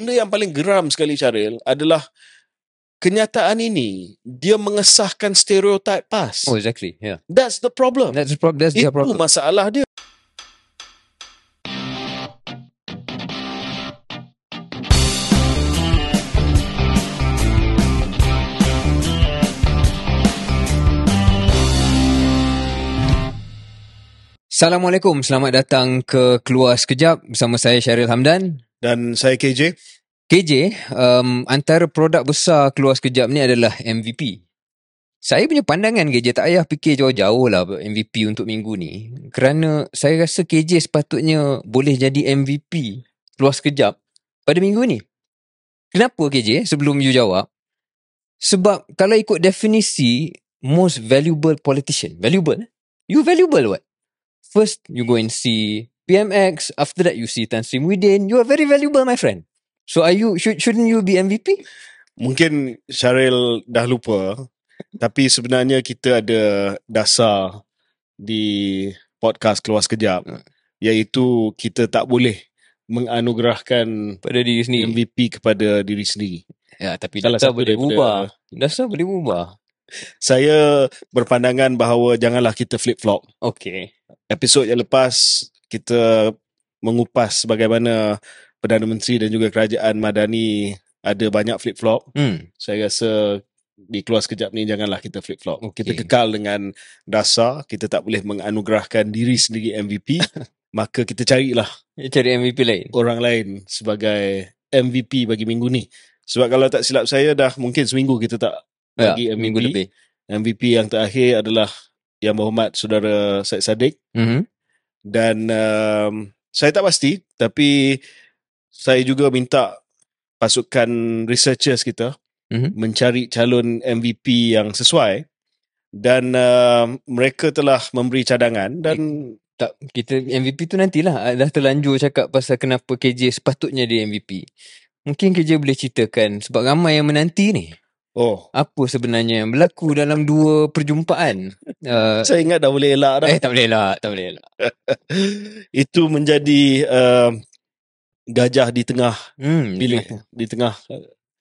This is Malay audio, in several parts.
benda yang paling geram sekali Syaril adalah kenyataan ini dia mengesahkan stereotype past. Oh, exactly. Yeah. That's the problem. That's the problem. That's Itu problem. masalah dia. Assalamualaikum. Selamat datang ke Keluar Sekejap bersama saya Syaril Hamdan. Dan saya KJ. KJ, um, antara produk besar Keluar Sekejap ni adalah MVP. Saya punya pandangan KJ tak payah fikir jauh-jauh lah MVP untuk minggu ni. Kerana saya rasa KJ sepatutnya boleh jadi MVP Keluar Sekejap pada minggu ni. Kenapa KJ sebelum you jawab? Sebab kalau ikut definisi most valuable politician, valuable? eh? You valuable what? First, you go and see PMX. After that, you see Tan Sri Muhyiddin. You are very valuable, my friend. So, are you should shouldn't you be MVP? Mungkin Syaril dah lupa. tapi sebenarnya kita ada dasar di podcast Keluar Sekejap. Hmm. Iaitu kita tak boleh menganugerahkan Pada diri sendiri. MVP kepada diri sendiri. Ya, tapi Salah dasar boleh daripada- ubah. Dasar boleh ubah. Saya berpandangan bahawa janganlah kita flip-flop. Okay. episod yang lepas kita mengupas bagaimana Perdana Menteri dan juga Kerajaan Madani ada banyak flip-flop. Hmm. Saya rasa di keluar sekejap ni janganlah kita flip-flop. Okey. Kita kekal dengan dasar, kita tak boleh menganugerahkan diri sendiri MVP, maka kita carilah Cari MVP lain. orang lain sebagai MVP bagi minggu ni. Sebab kalau tak silap saya dah mungkin seminggu kita tak bagi ya, MVP. minggu lebih. MVP yang terakhir adalah Yang Berhormat Saudara Syed Saddiq Mm-hmm. Dan um, saya tak pasti tapi saya juga minta pasukan researchers kita Mhm. mencari calon MVP yang sesuai dan uh, mereka telah memberi cadangan dan Tak, kita MVP tu nantilah. Ah, Dah terlanjur cakap pasal kenapa KJ sepatutnya dia MVP. Mungkin KJ boleh ceritakan sebab ramai yang menanti ni. Oh Apa sebenarnya yang berlaku dalam dua perjumpaan? Uh, saya ingat dah boleh elak dah eh, tak boleh lah. Tak boleh lah. itu menjadi uh, gajah di tengah Hmm, bilik di tengah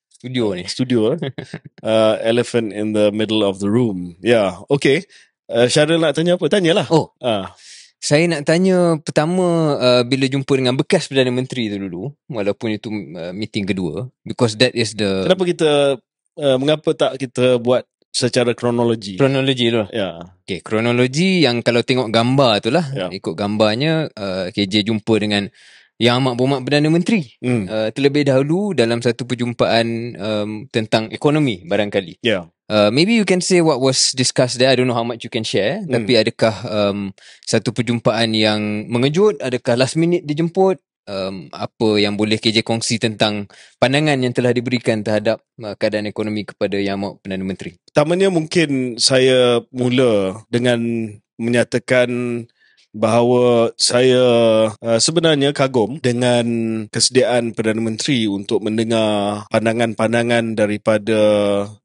Studio ni. studio eh. uh, elephant in the middle of the room yeah okay uh, Syaril nak tanya apa tanyalah Oh, ah Saya nak tanya pertama uh, bila jumpa dengan bekas Perdana Menteri tu dulu walaupun itu uh, meeting kedua because that is the Kenapa kita uh, mengapa tak kita buat secara kronologi? kronologi tu lah. ya. Okay, kronologi yang kalau tengok gambar tu lah Ya. ikut gambarnya uh, KJ jumpa dengan Yang Amat Berhormat Perdana Menteri Hmm. uh, terlebih dahulu dalam satu perjumpaan um, tentang ekonomi barangkali. Ya. Uh, maybe you can say what was discussed there. I don't know how much you can share. Hmm. Tapi adakah um, satu perjumpaan yang mengejut? Adakah last minute dijemput? Um, apa yang boleh KJ kongsi tentang pandangan yang telah diberikan terhadap uh, keadaan ekonomi kepada Yang Amat Perdana Menteri? Pertamanya mungkin saya mula dengan menyatakan bahawa saya uh, sebenarnya kagum dengan kesediaan Perdana Menteri untuk mendengar pandangan-pandangan daripada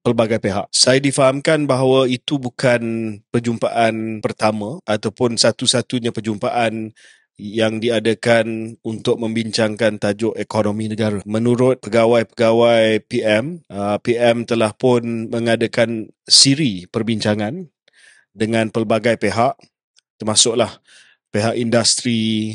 pelbagai pihak. Saya difahamkan bahawa itu bukan perjumpaan pertama ataupun satu-satunya perjumpaan yang diadakan untuk membincangkan tajuk ekonomi negara. Menurut pegawai-pegawai PM, uh, PM telah pun mengadakan siri perbincangan dengan pelbagai pihak termasuklah pihak industri,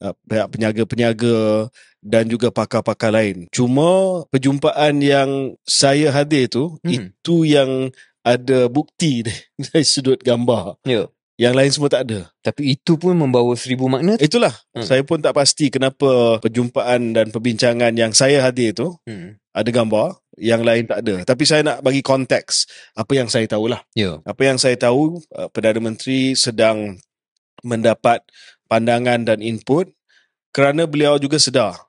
uh, pihak peniaga-peniaga dan juga pakar-pakar lain. Cuma perjumpaan yang saya hadir tu, Hmm. itu yang ada bukti dari sudut gambar. Ya. Yang lain semua tak ada. Tapi itu pun membawa seribu makna. Itulah. Hmm. Saya pun tak pasti kenapa perjumpaan dan perbincangan yang saya hadir tu Hmm. ada gambar, yang lain tak ada. Tapi saya nak bagi konteks apa yang saya tahulah. Ya. Apa yang saya tahu, uh, Perdana Menteri sedang mendapat pandangan dan input kerana beliau juga sedar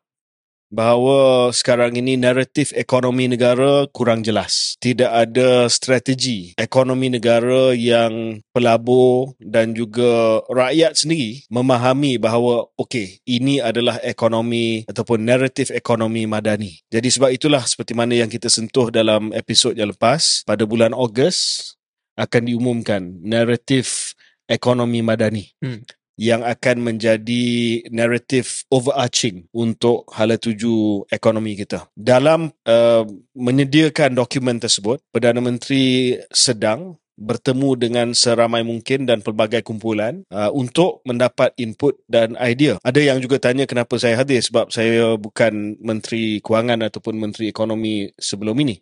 bahawa sekarang ini naratif ekonomi negara kurang jelas. Tidak ada strategi ekonomi negara yang pelabur dan juga rakyat sendiri memahami bahawa okey, ini adalah ekonomi ataupun naratif ekonomi madani. Jadi sebab itulah seperti mana yang kita sentuh dalam episod yang lepas pada bulan Ogos akan diumumkan naratif ekonomi madani. Hmm. Yang akan menjadi naratif overarching untuk hala tuju ekonomi kita. Dalam uh, menyediakan dokumen tersebut, Perdana Menteri sedang bertemu dengan seramai mungkin dan pelbagai kumpulan uh, untuk mendapat input dan idea. Ada yang juga tanya kenapa saya hadir sebab saya bukan Menteri Kewangan ataupun Menteri Ekonomi sebelum ini.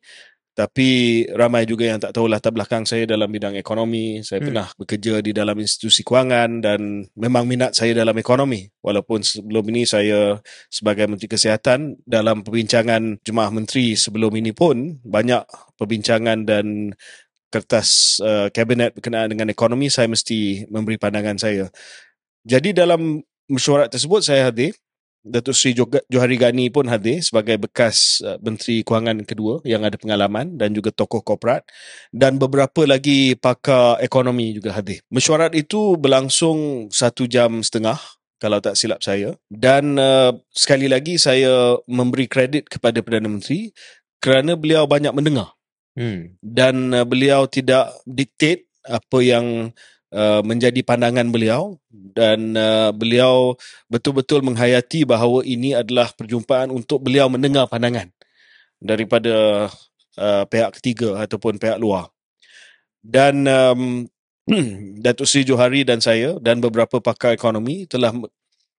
Tapi ramai juga yang tak tahu latar belakang saya dalam bidang ekonomi. Saya hmm. pernah bekerja di dalam institusi kewangan dan memang minat saya dalam ekonomi. Walaupun sebelum ini saya sebagai Menteri Kesihatan dalam perbincangan Jemaah Menteri sebelum ini pun banyak perbincangan dan kertas uh, kabinet berkenaan dengan ekonomi saya mesti memberi pandangan saya. Jadi dalam mesyuarat tersebut saya hadir Datuk Seri Johari Gani pun hadir sebagai bekas uh, Menteri Kewangan kedua yang ada pengalaman dan juga tokoh korporat dan beberapa lagi pakar ekonomi juga hadir. Mesyuarat itu berlangsung satu jam setengah kalau tak silap saya dan uh, sekali lagi saya memberi kredit kepada Perdana Menteri kerana beliau banyak mendengar hmm. dan uh, beliau tidak diktate apa yang Uh, menjadi pandangan beliau dan uh, beliau betul-betul menghayati bahawa ini adalah perjumpaan untuk beliau mendengar pandangan daripada uh, pihak ketiga ataupun pihak luar. Dan um, Datuk Seri Johari dan saya dan beberapa pakar ekonomi telah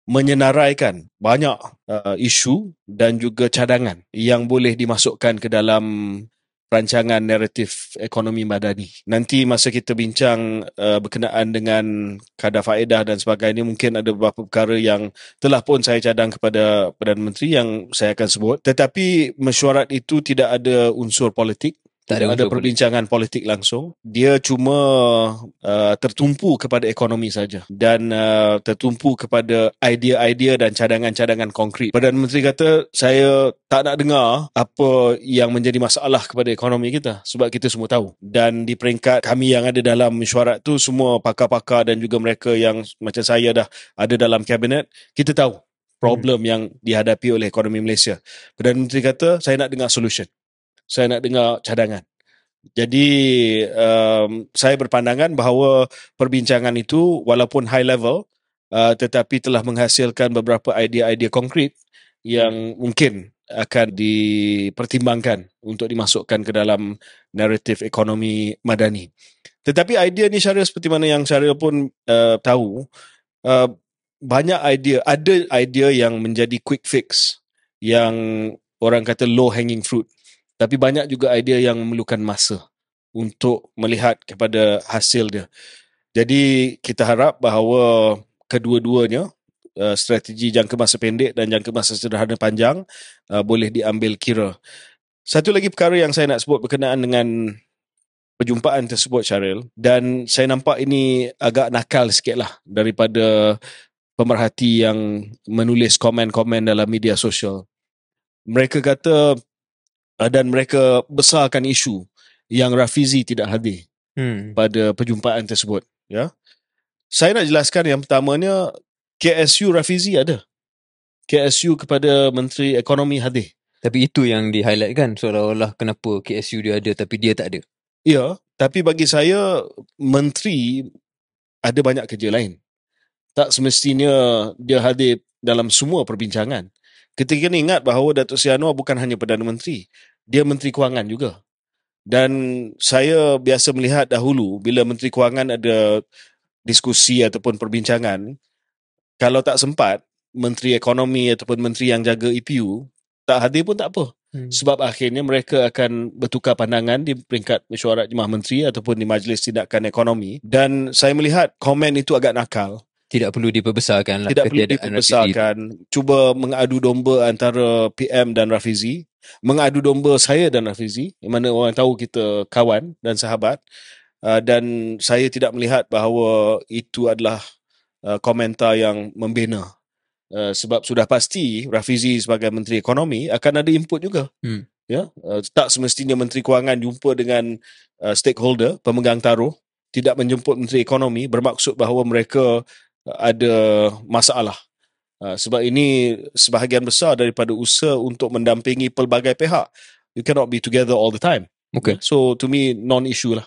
menyenaraikan banyak uh, isu dan juga cadangan yang boleh dimasukkan ke dalam rancangan naratif ekonomi madani. Nanti masa kita bincang uh, berkenaan dengan kadar faedah dan sebagainya, mungkin ada beberapa perkara yang telah pun saya cadang kepada Perdana Menteri yang saya akan sebut. Tetapi mesyuarat itu tidak ada unsur politik tak ada, ada perbincangan politik. politik langsung. Dia cuma uh, tertumpu kepada ekonomi saja. Dan uh, tertumpu kepada idea-idea dan cadangan-cadangan konkret Perdana Menteri kata saya tak nak dengar apa yang menjadi masalah kepada ekonomi kita sebab kita semua tahu. Dan di peringkat kami yang ada dalam mesyuarat tu semua pakar-pakar dan juga mereka yang macam saya dah ada dalam kabinet kita tahu problem hmm. yang dihadapi oleh ekonomi Malaysia. Perdana Menteri kata saya nak dengar solution saya nak dengar cadangan. Jadi um, saya berpandangan bahawa perbincangan itu walaupun high level uh, tetapi telah menghasilkan beberapa idea-idea konkret yang mungkin akan dipertimbangkan untuk dimasukkan ke dalam naratif ekonomi madani. Tetapi idea ni Syaril seperti mana yang Syaril pun uh, tahu, uh, banyak idea, ada idea yang menjadi quick fix yang orang kata low hanging fruit. Tapi banyak juga idea yang memerlukan masa untuk melihat kepada hasil dia. Jadi kita harap bahawa kedua-duanya uh, strategi jangka masa pendek dan jangka masa sederhana panjang uh, boleh diambil kira. Satu lagi perkara yang saya nak sebut berkenaan dengan perjumpaan tersebut Syaril dan saya nampak ini agak nakal sikit lah daripada pemerhati yang menulis komen-komen dalam media sosial. Mereka kata uh, dan mereka besarkan isu yang Rafizi tidak hadir hmm. pada perjumpaan tersebut ya. Saya nak jelaskan yang pertamanya KSU Rafizi ada. KSU kepada Menteri Ekonomi hadir. Tapi itu yang di highlight kan? Seolah-olah kenapa KSU dia ada tapi dia tak ada. Ya tapi bagi saya menteri ada banyak kerja lain. Tak semestinya dia hadir dalam semua perbincangan kita kena ingat bahawa Datuk Seri Anwar bukan hanya Perdana Menteri. Dia Menteri Kewangan juga. Dan saya biasa melihat dahulu bila Menteri Kewangan ada diskusi ataupun perbincangan, kalau tak sempat, Menteri Ekonomi ataupun Menteri yang jaga EPU tak hadir pun tak apa. Hmm. Sebab akhirnya mereka akan bertukar pandangan di peringkat mesyuarat jemaah menteri ataupun di majlis tindakan ekonomi. Dan saya melihat komen itu agak nakal tidak perlu diperbesarkan lah tidak perlu diperbesarkan. Rafizi. cuba mengadu domba antara PM dan Rafizi mengadu domba saya dan Rafizi di mana orang tahu kita kawan dan sahabat. Uh, dan saya tidak melihat bahawa itu adalah uh, komentar yang membina. Uh, sebab sudah pasti Rafizi sebagai menteri ekonomi akan ada input juga. Hmm. ya uh, tak semestinya menteri kewangan jumpa dengan uh, stakeholder pemegang taruh tidak menjemput menteri ekonomi bermaksud bahawa mereka ada masalah. Uh, sebab ini sebahagian besar daripada usaha untuk mendampingi pelbagai pihak. You cannot be together all the time. Okay. So to me non-issue lah.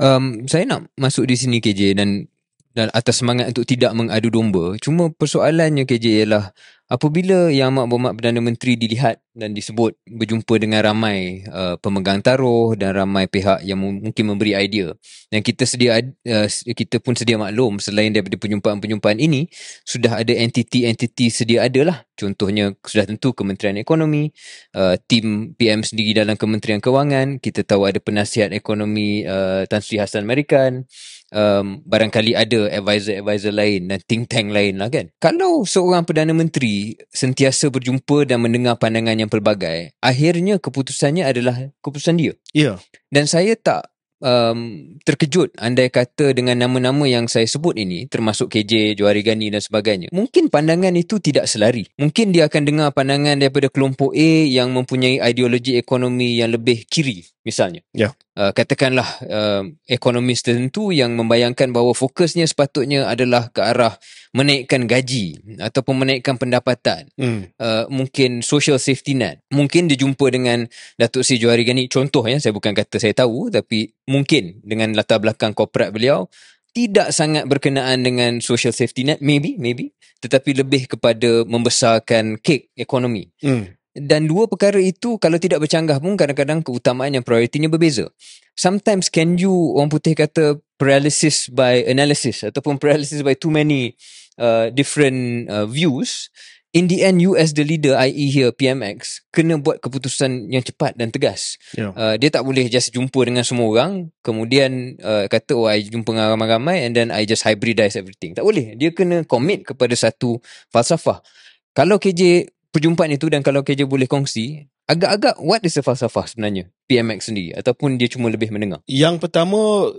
Um, saya nak masuk di sini KJ dan dan atas semangat untuk tidak mengadu domba. Cuma persoalannya KJ ialah apabila Yang Amat Berhormat Perdana Menteri dilihat dan disebut berjumpa dengan ramai uh, pemegang taruh dan ramai pihak yang mungkin memberi idea. Dan kita sedia uh, kita pun sedia maklum selain daripada perjumpaan-perjumpaan ini sudah ada entiti-entiti sedia ada lah. Contohnya sudah tentu Kementerian Ekonomi, uh, tim PM sendiri dalam Kementerian Kewangan, kita tahu ada penasihat ekonomi uh, Tan Sri Hassan Amerikan, um, barangkali ada advisor-advisor lain dan think tank lain lah kan. Kalau seorang Perdana Menteri sentiasa berjumpa dan mendengar pandangan yang pelbagai, akhirnya keputusannya adalah keputusan dia. Ya. Yeah. Dan saya tak um, terkejut andai kata dengan nama-nama yang saya sebut ini termasuk KJ, Johari Gani dan sebagainya. Mungkin pandangan itu tidak selari. Mungkin dia akan dengar pandangan daripada kelompok A yang mempunyai ideologi ekonomi yang lebih kiri misalnya. Ya. Yeah. Uh, katakanlah uh, ekonomis tertentu yang membayangkan bahawa fokusnya sepatutnya adalah ke arah menaikkan gaji ataupun menaikkan pendapatan. Hmm. Uh, mungkin social safety net. Mungkin dia jumpa dengan Datuk Seri Johari Gani. Contoh ya, saya bukan kata saya tahu tapi mungkin dengan latar belakang korporat beliau tidak sangat berkenaan dengan social safety net. Maybe, maybe. Tetapi lebih kepada membesarkan kek ekonomi. Hmm. Dan dua perkara itu kalau tidak bercanggah pun kadang-kadang keutamaan yang prioritinya berbeza. Sometimes can you orang putih kata paralysis by analysis ataupun paralysis by too many uh, different uh, views. In the end, you as the leader, i.e. here PMX, kena buat keputusan yang cepat dan tegas. Yeah. Uh, dia tak boleh just jumpa dengan semua orang, kemudian uh, kata, oh, I jumpa dengan ramai-ramai and then I just hybridize everything. Tak boleh. Dia kena commit kepada satu falsafah. Kalau KJ perjumpaan itu dan kalau KJ boleh kongsi, agak-agak what is the falsafah sebenarnya PMX sendiri ataupun dia cuma lebih mendengar? Yang pertama,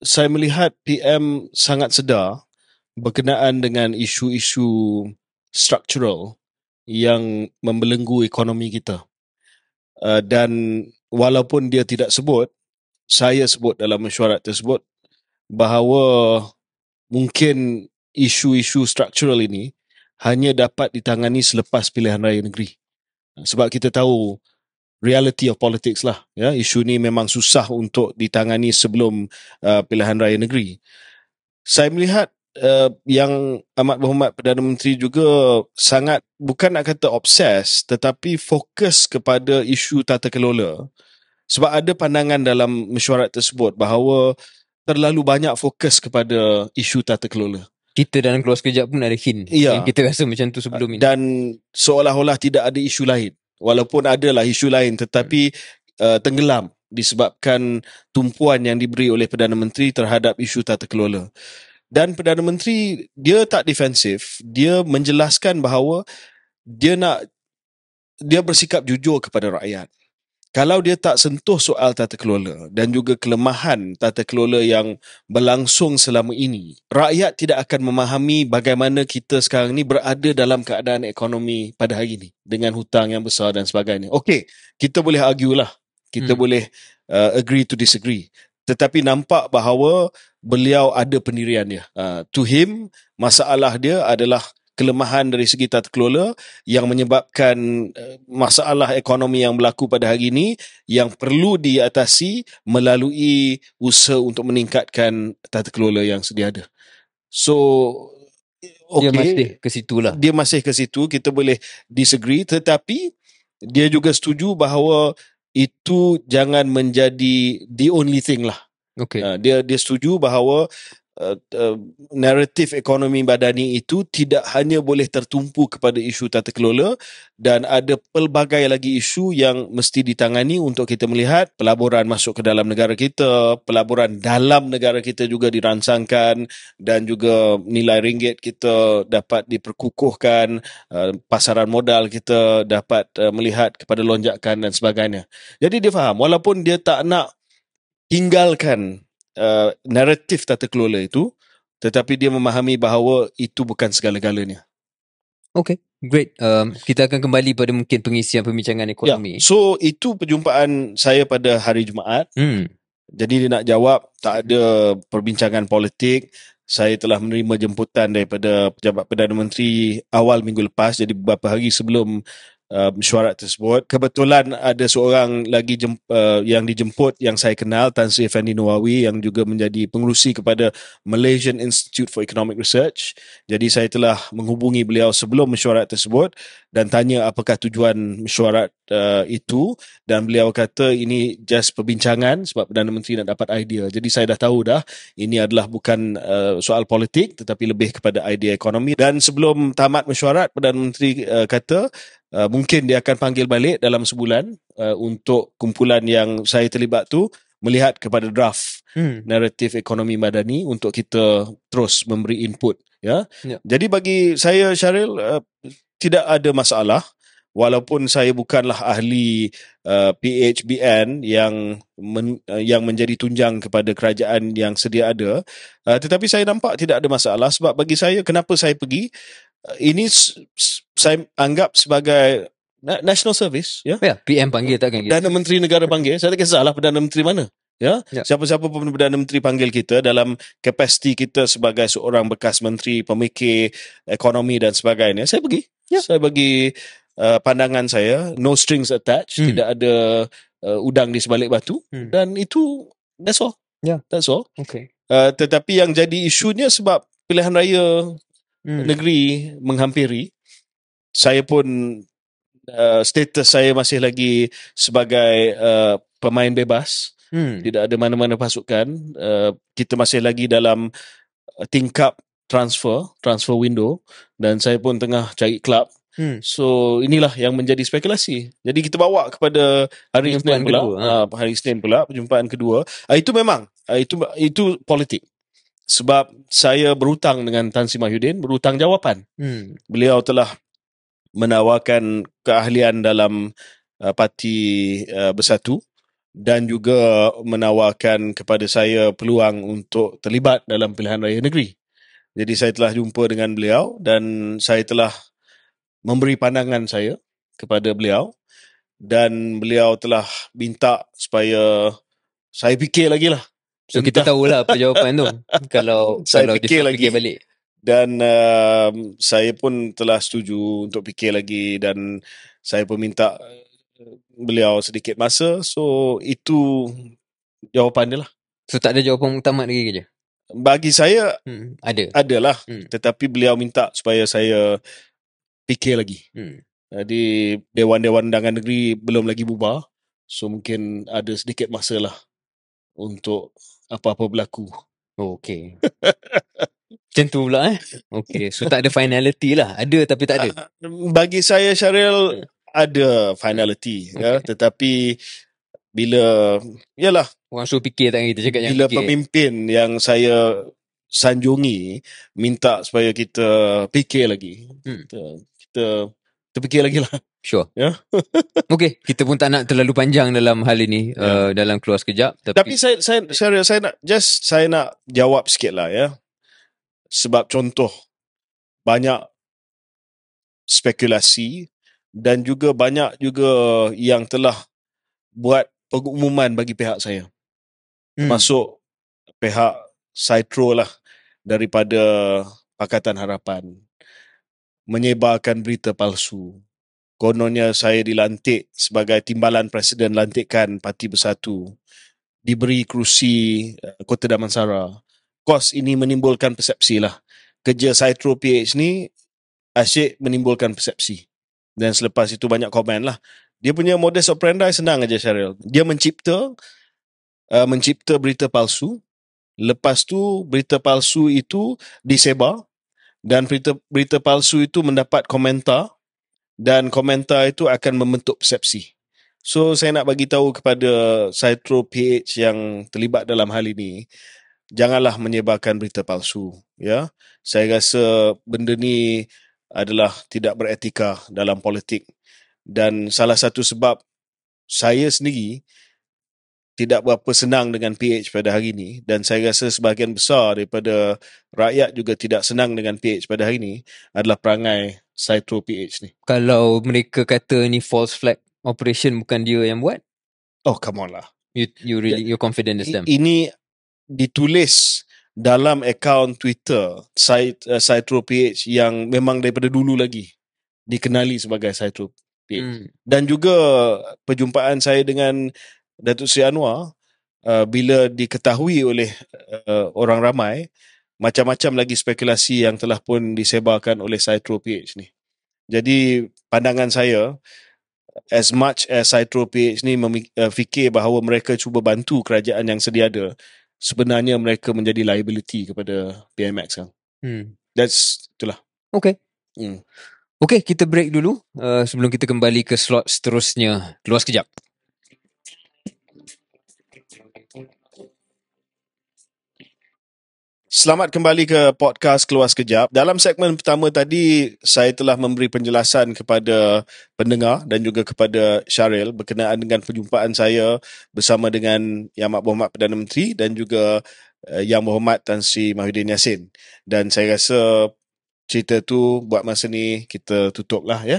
saya melihat PM sangat sedar berkenaan dengan isu-isu structural yang membelenggu ekonomi kita. Uh, dan walaupun dia tidak sebut, saya sebut dalam mesyuarat tersebut bahawa mungkin isu-isu structural ini hanya dapat ditangani selepas pilihan raya negeri. Sebab kita tahu reality of politics lah. Ya, isu ni memang susah untuk ditangani sebelum uh, pilihan raya negeri. Saya melihat uh, yang amat berhormat Perdana Menteri juga sangat bukan nak kata obses tetapi fokus kepada isu tata kelola. Sebab ada pandangan dalam mesyuarat tersebut bahawa terlalu banyak fokus kepada isu tata kelola kita dalam keluar sekejap pun ada hint. Ya. yang kita rasa macam tu sebelum ini. dan seolah-olah tidak ada isu lain. Walaupun adalah isu lain tetapi uh, tenggelam disebabkan tumpuan yang diberi oleh Perdana Menteri terhadap isu tata kelola. Dan Perdana Menteri dia tak defensif. Dia menjelaskan bahawa dia nak dia bersikap jujur kepada rakyat kalau dia tak sentuh soal tata kelola dan juga kelemahan tata kelola yang berlangsung selama ini, rakyat tidak akan memahami bagaimana kita sekarang ni berada dalam keadaan ekonomi pada hari ini dengan hutang yang besar dan sebagainya. Okey, kita boleh argue lah. Kita hmm. boleh uh, agree to disagree. Tetapi nampak bahawa beliau ada pendirian dia. Uh, to him, masalah dia adalah kelemahan dari segi tata kelola yang menyebabkan uh, masalah ekonomi yang berlaku pada hari ini yang perlu diatasi melalui usaha untuk meningkatkan tata kelola yang sedia ada. So okay, dia masih ke situ lah. Dia masih ke situ, kita boleh disagree tetapi dia juga setuju bahawa itu jangan menjadi the only thing lah. Okay. Uh, dia dia setuju bahawa uh, naratif ekonomi badani itu tidak hanya boleh tertumpu kepada isu tata kelola dan ada pelbagai lagi isu yang mesti ditangani untuk kita melihat pelaburan masuk ke dalam negara kita, pelaburan dalam negara kita juga dirangsangkan dan juga nilai ringgit kita dapat diperkukuhkan, uh, pasaran modal kita dapat melihat kepada lonjakan dan sebagainya. Jadi dia faham walaupun dia tak nak tinggalkan uh, naratif tata kelola itu tetapi dia memahami bahawa itu bukan segala-galanya. Okay, great. Um, kita akan kembali pada mungkin pengisian perbincangan ekonomi. Ya. So itu perjumpaan saya pada hari Jumaat. Hmm. Jadi dia nak jawab tak ada perbincangan politik. Saya telah menerima jemputan daripada pejabat Perdana Menteri awal minggu lepas jadi beberapa hari sebelum uh, mesyuarat tersebut. Kebetulan ada seorang lagi jem, uh, yang dijemput yang saya kenal Tan Sri Effendi Nawawi yang juga menjadi pengurusi kepada Malaysian Institute for Economic Research. Jadi saya telah menghubungi beliau sebelum mesyuarat tersebut dan tanya apakah tujuan mesyuarat uh, itu dan beliau kata ini just perbincangan sebab Perdana Menteri nak dapat idea. Jadi saya dah tahu dah ini adalah bukan uh, soal politik tetapi lebih kepada idea ekonomi dan sebelum tamat mesyuarat Perdana Menteri uh, kata uh, mungkin dia akan panggil balik dalam sebulan uh, untuk kumpulan yang saya terlibat tu melihat kepada draft Hmm. naratif ekonomi madani untuk kita terus memberi input ya. Ya. Jadi bagi saya Syaril uh, tidak ada masalah walaupun saya bukanlah ahli uh, PHBN yang men, uh, yang menjadi tunjang kepada kerajaan yang sedia ada uh, tetapi saya nampak tidak ada masalah sebab bagi saya kenapa saya pergi uh, ini saya anggap sebagai na- national service ya Ya, PM panggil takkan gitu. Perdana Menteri negara panggil, saya tak kisahlah Perdana Menteri mana. Ya, Ya. siapa-siapa pun Perdana Menteri panggil kita dalam kapasiti kita sebagai seorang bekas menteri, pemikir ekonomi dan sebagainya, saya pergi. Ya. Saya bagi uh, pandangan saya, no strings attached, Hmm. tidak ada uh, udang di sebalik batu Hmm. dan itu that's all. Ya. That's all. Okay. Uh, tetapi yang jadi isunya sebab pilihan raya Hmm. negeri menghampiri, saya pun uh, status saya masih lagi sebagai uh, pemain bebas, Hmm. tidak ada mana-mana pasukan. Uh, kita masih lagi dalam uh, tingkap transfer, transfer window dan saya pun tengah cari klub. Hmm. So inilah yang menjadi spekulasi. Jadi kita bawa kepada hari Isnin pula, kedua, ha. uh, hari Isnin pula perjumpaan kedua. Uh, itu memang uh, itu itu politik. Sebab saya berhutang dengan Tan Sri Mahyudin, berhutang jawapan Hmm. beliau telah menawarkan keahlian dalam uh, parti uh, bersatu dan juga menawarkan kepada saya peluang untuk terlibat dalam pilihan raya negeri. Jadi saya telah jumpa dengan beliau dan saya telah memberi pandangan saya kepada beliau dan beliau telah minta supaya saya fikir lagi lah. So kita tahulah apa jawapan tu. kalau Saya kalau fikir lagi. fikir balik. dan um, saya pun telah setuju untuk fikir lagi dan saya pun minta uh, beliau sedikit masa so itu jawapan dia lah So tak ada jawapan muktamad lagi ke je? bagi saya Hmm. Ada. adalah Hmm. tetapi beliau minta supaya saya fikir lagi Hmm. jadi Dewan-Dewan Undangan Negeri belum lagi bubar so mungkin ada sedikit masa lah untuk apa-apa berlaku Oh, okay. Macam tu pula eh. Okay. So tak ada finality lah. Ada tapi tak ada. bagi saya Syaril ada finality ya Okay. tetapi bila yalah Orang suruh fikir tak kita cakap bila fikir. pemimpin yang saya sanjungi minta supaya kita fikir lagi Hmm. Kita kita kita fikir lagi lah Sure. Ya. okay. Kita pun tak nak terlalu panjang dalam hal ini. Ya. Uh, dalam keluar sekejap. Tapi, tapi saya saya saya, saya nak just saya nak jawab sikit lah ya sebab contoh banyak spekulasi dan juga banyak juga yang telah buat pengumuman bagi pihak saya hmm. masuk pihak Citro lah daripada Pakatan Harapan menyebarkan berita palsu. Kononnya saya dilantik sebagai timbalan Presiden lantikan Parti Bersatu. Diberi kerusi uh, Kota Damansara. Kos ini menimbulkan persepsi lah. Kerja Citro PH ni asyik menimbulkan persepsi. Dan selepas itu banyak komen lah. Dia punya modus operandi senang aja Syaril. Dia mencipta uh, mencipta berita palsu. Lepas tu berita palsu itu disebar dan berita berita palsu itu mendapat komentar dan komentar itu akan membentuk persepsi. So saya nak bagi tahu kepada Citro PH yang terlibat dalam hal ini, janganlah menyebarkan berita palsu, ya. Saya rasa benda ni adalah tidak beretika dalam politik dan salah satu sebab saya sendiri tidak berapa senang dengan PH pada hari ini dan saya rasa sebahagian besar daripada rakyat juga tidak senang dengan PH pada hari ini adalah perangai Citro PH ni. Kalau mereka kata ni false flag operation bukan dia yang buat, Oh come on lah. you you really you're confident as them. Ini ditulis dalam akaun Twitter uh, Citro PH yang memang daripada dulu lagi dikenali sebagai Citro PH. Hmm. Dan juga perjumpaan saya dengan Datuk Seri Anwar uh, bila diketahui oleh uh, orang ramai macam-macam lagi spekulasi yang telah pun disebarkan oleh Citro PH ni. Jadi pandangan saya as much as Citro PH ni memik- uh, fikir bahawa mereka cuba bantu kerajaan yang sedia ada sebenarnya mereka menjadi liability kepada PMX kan. Hmm. That's itulah. Okay. Hmm. Okay, kita break dulu uh, sebelum kita kembali ke slot seterusnya. Keluar sekejap. Selamat kembali ke podcast Keluar Sekejap. Dalam segmen pertama tadi, saya telah memberi penjelasan kepada pendengar dan juga kepada Syaril berkenaan dengan perjumpaan saya bersama dengan Yang Berhormat Perdana Menteri dan juga uh, Yang Berhormat Tan Sri Mahyudin Yassin. Dan saya rasa cerita tu buat masa ni kita tutup lah ya.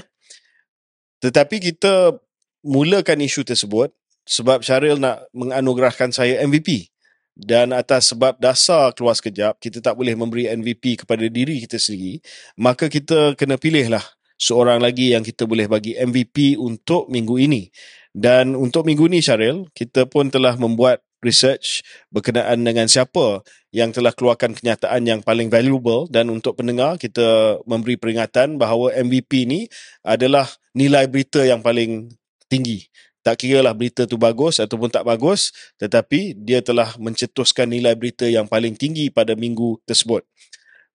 Tetapi kita mulakan isu tersebut sebab Syaril nak menganugerahkan saya MVP dan atas sebab dasar keluar sekejap kita tak boleh memberi MVP kepada diri kita sendiri maka kita kena pilihlah seorang lagi yang kita boleh bagi MVP untuk minggu ini. Dan untuk minggu ni Syaril kita pun telah membuat research berkenaan dengan siapa yang telah keluarkan kenyataan yang paling valuable. Dan untuk pendengar kita memberi peringatan bahawa MVP ni adalah nilai berita yang paling tinggi tak kira lah berita tu bagus ataupun tak bagus tetapi dia telah mencetuskan nilai berita yang paling tinggi pada minggu tersebut.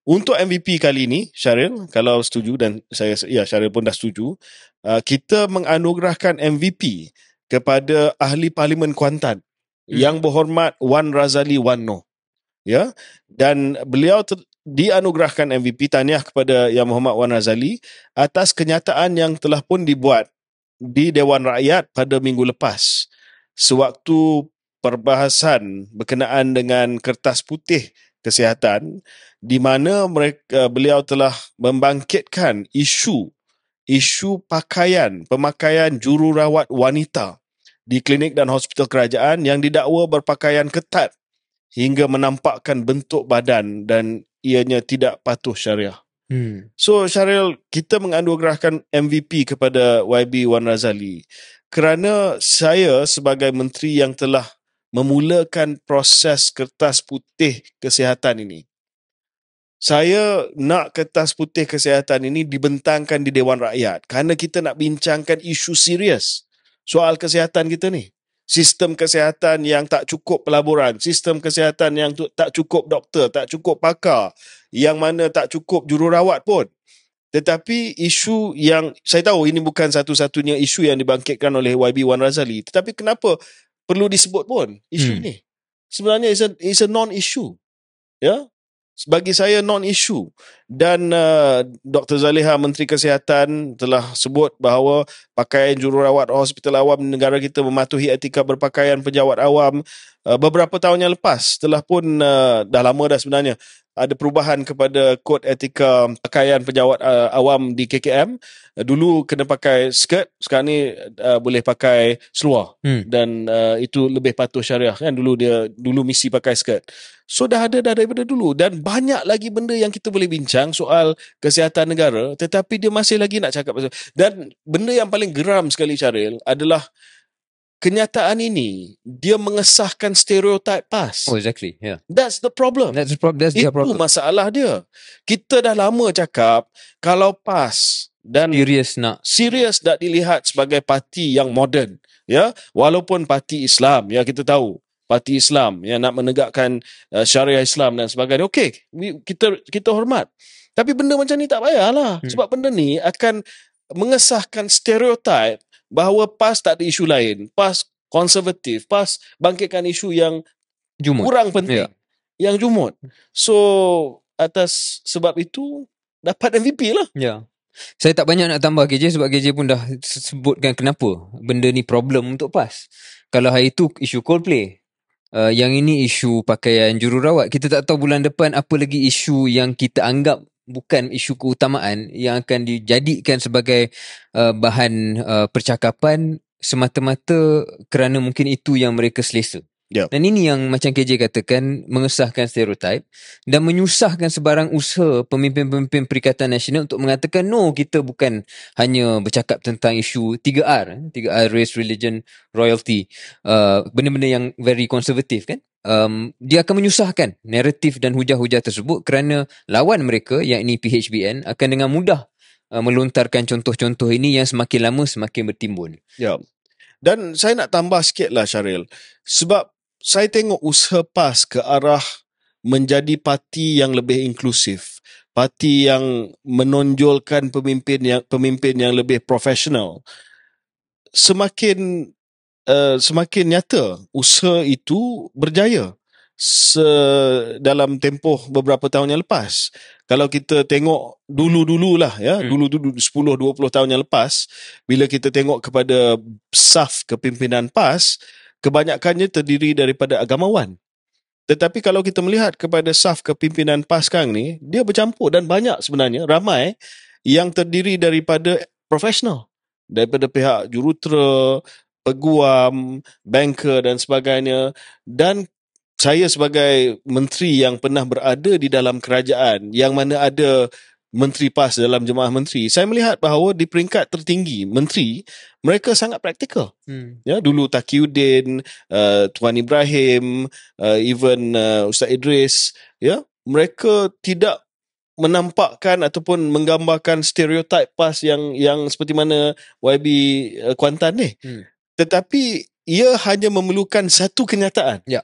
Untuk MVP kali ini, Syaril, kalau setuju dan saya ya Syaril pun dah setuju, uh, kita menganugerahkan MVP kepada ahli parlimen Kuantan hmm. yang berhormat Wan Razali Wanno. Ya. Dan beliau ter- dianugerahkan MVP tahniah kepada Yang Berhormat Wan Razali atas kenyataan yang telah pun dibuat di Dewan Rakyat pada minggu lepas sewaktu perbahasan berkenaan dengan kertas putih kesihatan di mana mereka beliau telah membangkitkan isu isu pakaian pemakaian jururawat wanita di klinik dan hospital kerajaan yang didakwa berpakaian ketat hingga menampakkan bentuk badan dan ianya tidak patuh syariah. Hmm. So Syaril, kita menganugerahkan MVP kepada YB Wan Razali kerana saya sebagai menteri yang telah memulakan proses kertas putih kesihatan ini. Saya nak kertas putih kesihatan ini dibentangkan di Dewan Rakyat kerana kita nak bincangkan isu serius soal kesihatan kita ni. Sistem kesihatan yang tak cukup pelaburan, sistem kesihatan yang tu, tak cukup doktor, tak cukup pakar, yang mana tak cukup jururawat pun. Tetapi isu yang saya tahu ini bukan satu-satunya isu yang dibangkitkan oleh YB Wan Razali, tetapi kenapa perlu disebut pun isu Hmm. ni? Sebenarnya is a, is a non-issue. Ya? Bagi saya non-issue. Dan uh, Dr. Zaliha Menteri Kesihatan telah sebut bahawa pakaian jururawat hospital awam negara kita mematuhi etika berpakaian pejabat awam uh, beberapa tahun yang lepas telah pun uh, dah lama dah sebenarnya ada perubahan kepada kod etika pakaian pejabat uh, awam di KKM. Uh, dulu kena pakai skirt, sekarang ni uh, boleh pakai seluar Hmm. dan uh, itu lebih patuh syariah kan. Dulu dia dulu misi pakai skirt. So dah ada dah daripada dulu dan banyak lagi benda yang kita boleh bincang soal kesihatan negara tetapi dia masih lagi nak cakap pasal dan benda yang paling geram sekali Syaril adalah kenyataan ini dia mengesahkan stereotip PAS. Oh, exactly. Yeah. That's the problem. That's the problem. That's Itu their problem. masalah dia. Kita dah lama cakap kalau PAS dan Serius nak. serius tak dilihat sebagai parti yang moden ya walaupun parti Islam ya kita tahu parti Islam yang nak menegakkan uh, syariah Islam dan sebagainya okey we- kita kita hormat tapi benda macam ni tak payahlah hmm. sebab benda ni akan mengesahkan stereotip bahawa PAS tak ada isu lain PAS konservatif PAS bangkitkan isu yang Jumut. kurang penting Ya. yang jumut so atas sebab itu dapat MVP lah Ya. Saya tak banyak nak tambah KJ sebab KJ pun dah sebutkan kenapa benda ni problem untuk PAS. Kalau hari itu isu Coldplay. Uh, yang ini isu pakaian jururawat. Kita tak tahu bulan depan apa lagi isu yang kita anggap bukan isu keutamaan yang akan dijadikan sebagai uh, bahan uh, percakapan semata-mata kerana mungkin itu yang mereka selesa. Yep. Dan ini yang macam KJ katakan mengesahkan stereotip dan menyusahkan sebarang usaha pemimpin-pemimpin Perikatan Nasional untuk mengatakan no kita bukan hanya bercakap tentang isu 3R, 3R race, religion, royalty, uh, benda-benda yang very konservatif kan. Um, dia akan menyusahkan naratif dan hujah-hujah tersebut kerana lawan mereka yang ini PHBN akan dengan mudah uh, melontarkan contoh-contoh ini yang semakin lama semakin bertimbun. Ya. Dan saya nak tambah sikit lah Syaril. Sebab saya tengok usaha PAS ke arah menjadi parti yang lebih inklusif. Parti yang menonjolkan pemimpin yang pemimpin yang lebih profesional. Semakin uh, semakin nyata usaha itu berjaya se dalam tempoh beberapa tahun yang lepas. Kalau kita tengok dulu-dululah ya, hmm. dulu-dulu 10 20 tahun yang lepas bila kita tengok kepada saf kepimpinan PAS, kebanyakannya terdiri daripada agamawan. Tetapi kalau kita melihat kepada saf kepimpinan PAS sekarang ni, dia bercampur dan banyak sebenarnya ramai yang terdiri daripada profesional. Daripada pihak jurutera, peguam, banker dan sebagainya dan saya sebagai menteri yang pernah berada di dalam kerajaan yang mana ada menteri PAS dalam jemaah menteri saya melihat bahawa di peringkat tertinggi menteri mereka sangat praktikal hmm. ya dulu Takiuddin uh, Tuan Ibrahim uh, even uh, Ustaz Idris ya mereka tidak menampakkan ataupun menggambarkan stereotip PAS yang yang seperti mana YB uh, Kuantan ni hmm. tetapi ia hanya memerlukan satu kenyataan ya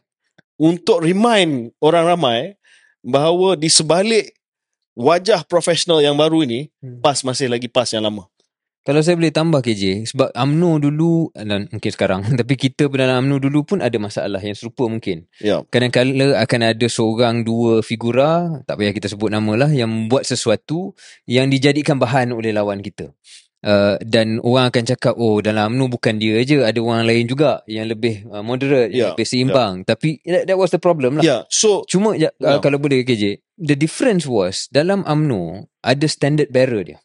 untuk remind orang ramai bahawa di sebalik wajah profesional yang baru ini hmm. PAS masih lagi PAS yang lama. Kalau saya boleh tambah KJ sebab AMNO dulu dan mungkin sekarang tapi kita pun dalam AMNO dulu pun ada masalah yang serupa mungkin. Ya. Kadang-kadang akan ada seorang dua figura tak payah kita sebut nama lah yang buat sesuatu yang dijadikan bahan oleh lawan kita. Uh, dan orang akan cakap oh dalam UMNO bukan dia je ada orang lain juga yang lebih uh, moderate yeah, yang lebih seimbang. Yeah. tapi that, that was the problem lah. Yeah, so cuma uh, yeah. kalau boleh KJ the difference was dalam UMNO ada standard bearer dia.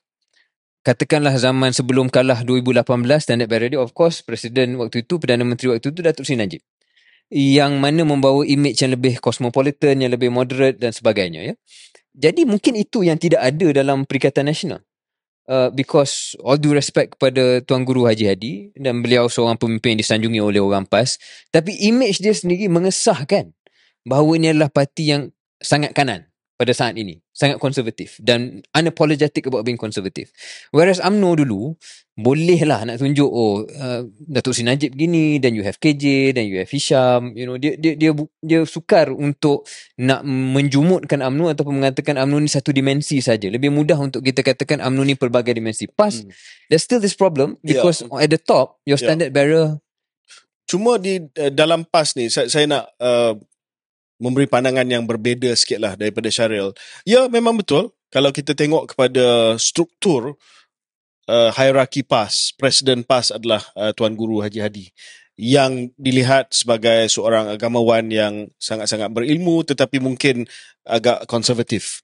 Katakanlah zaman sebelum kalah 2018 standard bearer dia of course presiden waktu itu Perdana Menteri waktu itu Datuk Seri Najib. Yang mana membawa image yang lebih cosmopolitan yang lebih moderate dan sebagainya ya. Jadi mungkin itu yang tidak ada dalam Perikatan Nasional uh, because all due respect kepada Tuan Guru Haji Hadi dan beliau seorang pemimpin yang disanjungi oleh orang PAS tapi image dia sendiri mengesahkan bahawa ini adalah parti yang sangat kanan pada saat ini sangat konservatif dan unapologetic about being konservatif whereas UMNO dulu boleh lah nak tunjuk oh uh, Datuk Sri Najib gini dan you have KJ dan you have Hisham you know dia dia dia dia sukar untuk nak menjumutkan UMNO ataupun mengatakan UMNO ni satu dimensi saja lebih mudah untuk kita katakan UMNO ni pelbagai dimensi pas hmm. there's still this problem ya. because yeah. at the top your ya. standard yeah. bearer cuma di uh, dalam PAS ni saya, saya nak uh, memberi pandangan yang berbeza sikit lah daripada Syaril. Ya, memang betul. Kalau kita tengok kepada struktur uh, hierarki PAS, Presiden PAS adalah uh, Tuan Guru Haji Hadi yang dilihat sebagai seorang agamawan yang sangat-sangat berilmu tetapi mungkin agak konservatif.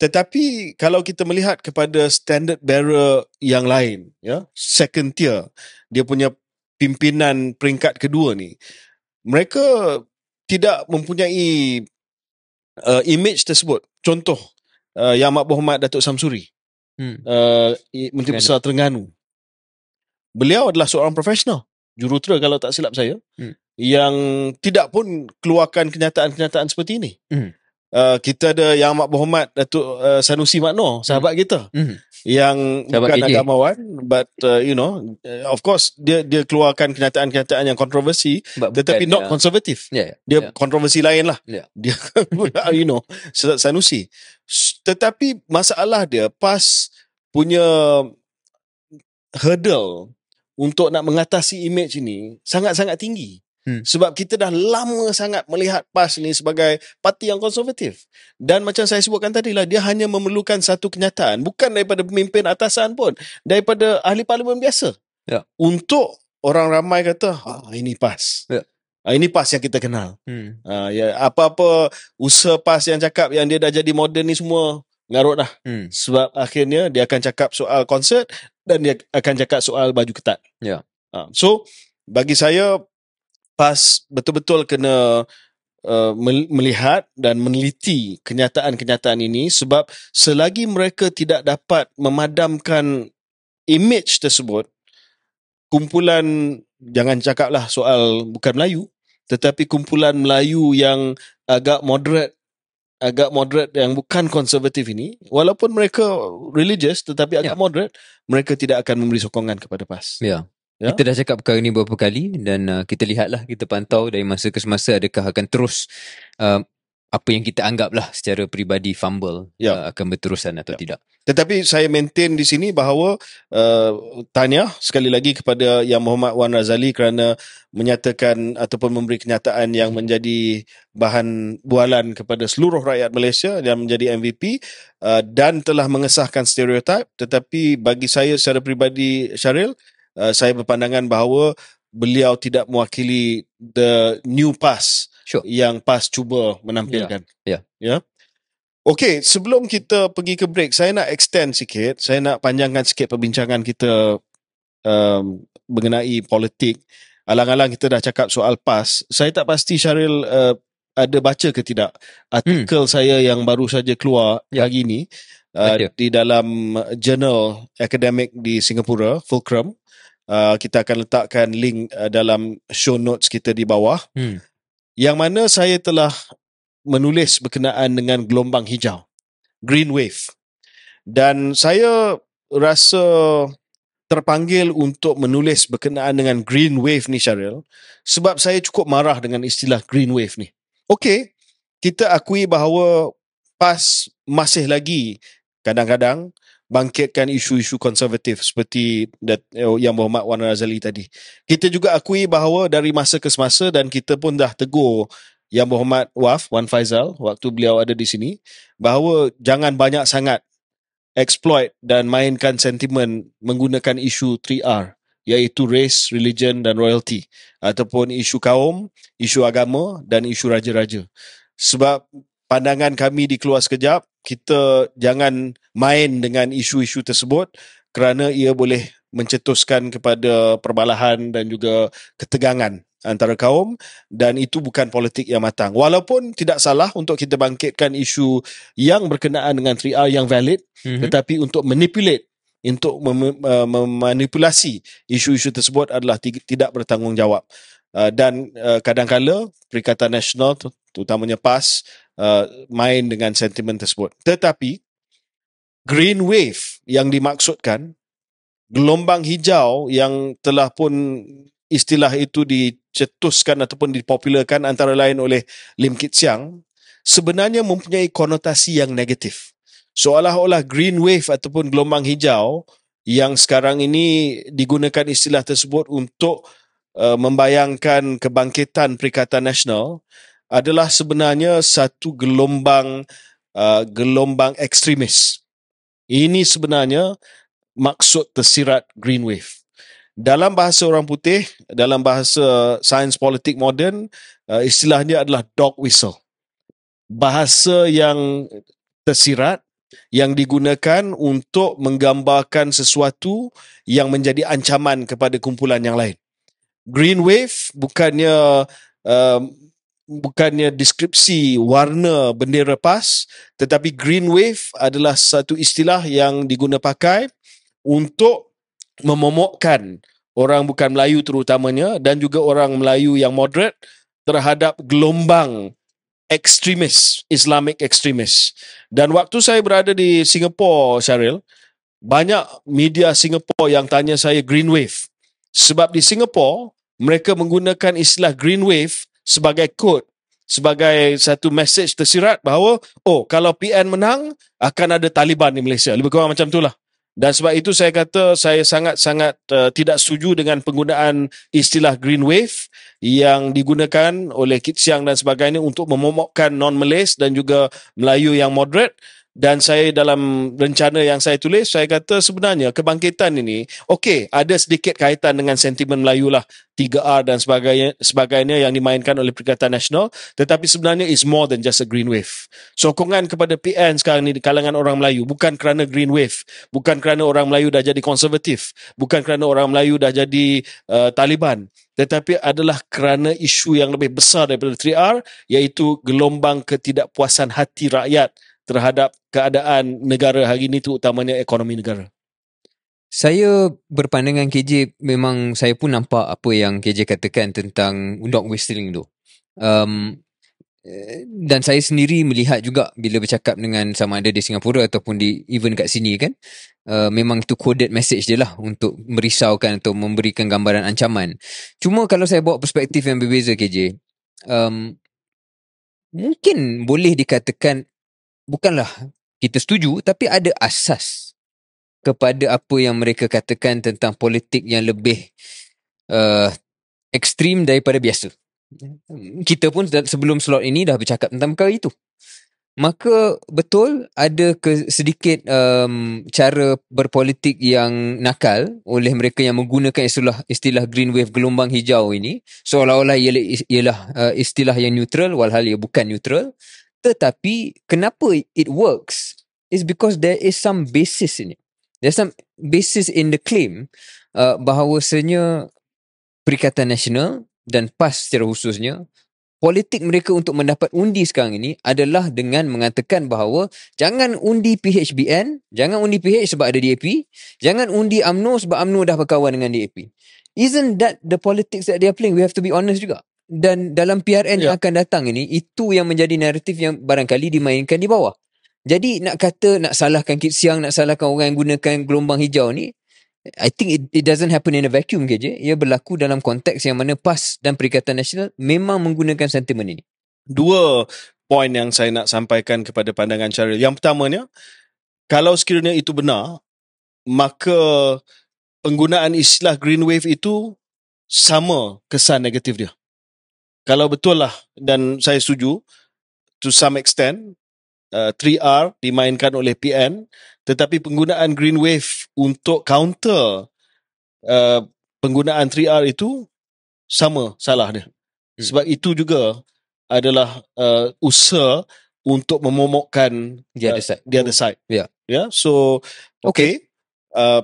Tetapi kalau kita melihat kepada standard bearer yang lain, ya, second tier, dia punya pimpinan peringkat kedua ni, mereka tidak mempunyai uh, image tersebut. Contoh uh, Yang Amat Berhormat Datuk Samsuri. Hmm. Uh, Menteri Besar Terengganu. Beliau adalah seorang profesional. Jurutera kalau tak silap saya. Hmm. Yang tidak pun keluarkan kenyataan-kenyataan seperti ini. Hmm. Uh, kita ada Yang Amat Berhormat Datuk uh, Sanusi Makno, sahabat hmm. kita. Hmm yang Sahabat bukan KJ. agamawan but uh, you know uh, of course dia dia keluarkan kenyataan-kenyataan yang kontroversi but tetapi bukan, not yeah. konservatif yeah, dia yeah. kontroversi lain lah yeah. dia you know Sanusi tetapi masalah dia pas punya hurdle untuk nak mengatasi image ini sangat-sangat tinggi Hmm. Sebab kita dah lama sangat melihat PAS ni sebagai parti yang konservatif. Dan macam saya sebutkan tadi lah, dia hanya memerlukan satu kenyataan. Bukan daripada pemimpin atasan pun. Daripada ahli parlimen biasa. Ya. Untuk orang ramai kata, ah, ini PAS. Ya. Ah, ini PAS yang kita kenal. Hmm. Ah, ya, apa-apa usaha PAS yang cakap yang dia dah jadi moden ni semua ngarut dah. Hmm. Sebab akhirnya dia akan cakap soal konsert dan dia akan cakap soal baju ketat. Ya. Ah, so, bagi saya PAS betul-betul kena uh, mel- melihat dan meneliti kenyataan-kenyataan ini sebab selagi mereka tidak dapat memadamkan image tersebut kumpulan jangan cakaplah soal bukan Melayu tetapi kumpulan Melayu yang agak moderate agak moderate yang bukan konservatif ini walaupun mereka religious tetapi agak Ya. moderate mereka tidak akan memberi sokongan kepada PAS. Ya. Ya. Kita dah cakap perkara ni beberapa kali dan uh, kita lihatlah, kita pantau dari masa ke semasa adakah akan terus uh, apa yang kita anggaplah secara peribadi fumble Ya. uh, akan berterusan atau Ya. tidak. Tetapi saya maintain di sini bahawa uh, tahniah sekali lagi kepada Yang Muhammad Wan Razali kerana menyatakan ataupun memberi kenyataan yang menjadi bahan bualan kepada seluruh rakyat Malaysia yang menjadi MVP uh, dan telah mengesahkan stereotip tetapi bagi saya secara peribadi Syaril uh, saya berpandangan bahawa beliau tidak mewakili the new pass Sure. yang PAS cuba menampilkan. Ya. Ya. Okey, sebelum kita pergi ke break, saya nak extend sikit, saya nak panjangkan sikit perbincangan kita um, mengenai politik. Alang-alang kita dah cakap soal PAS. Saya tak pasti Syaril uh, ada baca ke tidak artikel hmm. saya yang baru saja keluar Ya. hari ini uh, Ada. di dalam jurnal akademik di Singapura, Fulcrum. Uh, kita akan letakkan link uh, dalam show notes kita di bawah Hmm. yang mana saya telah menulis berkenaan dengan gelombang hijau, green wave. Dan saya rasa terpanggil untuk menulis berkenaan dengan green wave ni Syaril sebab saya cukup marah dengan istilah green wave ni. Okey, kita akui bahawa PAS masih lagi kadang-kadang bangkitkan isu-isu konservatif seperti dat- eh, yang Muhammad Wan Razali tadi. Kita juga akui bahawa dari masa ke semasa dan kita pun dah tegur yang Muhammad Waf, Wan Faizal, waktu beliau ada di sini, bahawa jangan banyak sangat exploit dan mainkan sentimen menggunakan isu 3R, iaitu race, religion dan royalty, ataupun isu kaum, isu agama dan isu raja-raja. Sebab pandangan kami di Keluar Sekejap, kita jangan main dengan isu-isu tersebut kerana ia boleh mencetuskan kepada perbalahan dan juga ketegangan antara kaum dan itu bukan politik yang matang. Walaupun tidak salah untuk kita bangkitkan isu yang berkenaan dengan 3R yang valid Mhm. tetapi untuk manipulate untuk mem- uh, memanipulasi isu-isu tersebut adalah ti- tidak bertanggungjawab. Uh, dan uh, kadang-kala Perikatan Nasional terutamanya PAS uh, main dengan sentimen tersebut. Tetapi green wave yang dimaksudkan gelombang hijau yang telah pun istilah itu dicetuskan ataupun dipopularkan antara lain oleh Lim Kit Siang sebenarnya mempunyai konotasi yang negatif. Seolah-olah green wave ataupun gelombang hijau yang sekarang ini digunakan istilah tersebut untuk uh, membayangkan kebangkitan Perikatan Nasional adalah sebenarnya satu gelombang uh, gelombang ekstremis. Ini sebenarnya maksud tersirat green wave. Dalam bahasa orang putih, dalam bahasa sains politik moden, uh, istilahnya adalah dog whistle. Bahasa yang tersirat yang digunakan untuk menggambarkan sesuatu yang menjadi ancaman kepada kumpulan yang lain. Green wave bukannya um, bukannya deskripsi warna bendera PAS tetapi green wave adalah satu istilah yang diguna pakai untuk memomokkan orang bukan Melayu terutamanya dan juga orang Melayu yang moderate terhadap gelombang ekstremis, Islamic ekstremis. Dan waktu saya berada di Singapura, Syaril, banyak media Singapura yang tanya saya green wave. Sebab di Singapura, mereka menggunakan istilah green wave sebagai code, sebagai satu message tersirat bahawa, oh, kalau PN menang, akan ada Taliban di Malaysia. Lebih kurang macam itulah. Dan sebab itu saya kata saya sangat-sangat uh, tidak setuju dengan penggunaan istilah green wave yang digunakan oleh Kit Siang dan sebagainya untuk memomokkan non-Malays dan juga Melayu yang moderate dan saya dalam rencana yang saya tulis saya kata sebenarnya kebangkitan ini okey ada sedikit kaitan dengan sentimen Melayu lah 3R dan sebagainya sebagainya yang dimainkan oleh Perikatan Nasional tetapi sebenarnya is more than just a green wave. Sokongan kepada PN sekarang ni di kalangan orang Melayu bukan kerana green wave bukan kerana orang Melayu dah jadi konservatif bukan kerana orang Melayu dah jadi uh, Taliban tetapi adalah kerana isu yang lebih besar daripada 3R iaitu gelombang ketidakpuasan hati rakyat terhadap keadaan negara hari ini terutamanya ekonomi negara? Saya berpandangan KJ memang saya pun nampak apa yang KJ katakan tentang dog whistling tu. Um, dan saya sendiri melihat juga bila bercakap dengan sama ada di Singapura ataupun di even kat sini kan uh, memang itu coded message je lah untuk merisaukan atau memberikan gambaran ancaman cuma kalau saya bawa perspektif yang berbeza KJ um, mungkin boleh dikatakan bukanlah kita setuju tapi ada asas kepada apa yang mereka katakan tentang politik yang lebih uh, ekstrim daripada biasa. Kita pun sebelum slot ini dah bercakap tentang perkara itu. Maka betul ada ke sedikit um, cara berpolitik yang nakal oleh mereka yang menggunakan istilah istilah green wave gelombang hijau ini seolah-olah ialah, ialah uh, istilah yang neutral walhal ia bukan neutral tetapi kenapa it works is because there is some basis in it. There's some basis in the claim uh, bahawasanya Perikatan Nasional dan PAS secara khususnya politik mereka untuk mendapat undi sekarang ini adalah dengan mengatakan bahawa jangan undi PHBN, jangan undi PH sebab ada DAP, jangan undi AMNO sebab AMNO dah berkawan dengan DAP. Isn't that the politics that they are playing? We have to be honest juga dan dalam PRN yeah. yang akan datang ini itu yang menjadi naratif yang barangkali dimainkan di bawah. Jadi nak kata nak salahkan Kit Siang, nak salahkan orang yang gunakan gelombang hijau ni, I think it, it doesn't happen in a vacuum ke je. Ia berlaku dalam konteks yang mana PAS dan Perikatan Nasional memang menggunakan sentimen ini. Dua poin yang saya nak sampaikan kepada pandangan Syaril. Yang pertamanya, kalau sekiranya itu benar, maka penggunaan istilah green wave itu sama kesan negatif dia kalau betul lah dan saya setuju to some extent uh, 3R dimainkan oleh PN tetapi penggunaan green wave untuk counter uh, penggunaan 3R itu sama salah dia. Hmm. sebab itu juga adalah uh, usaha untuk memomokkan the other uh, side. the other side. Yeah. Yeah so okay, okay. Uh,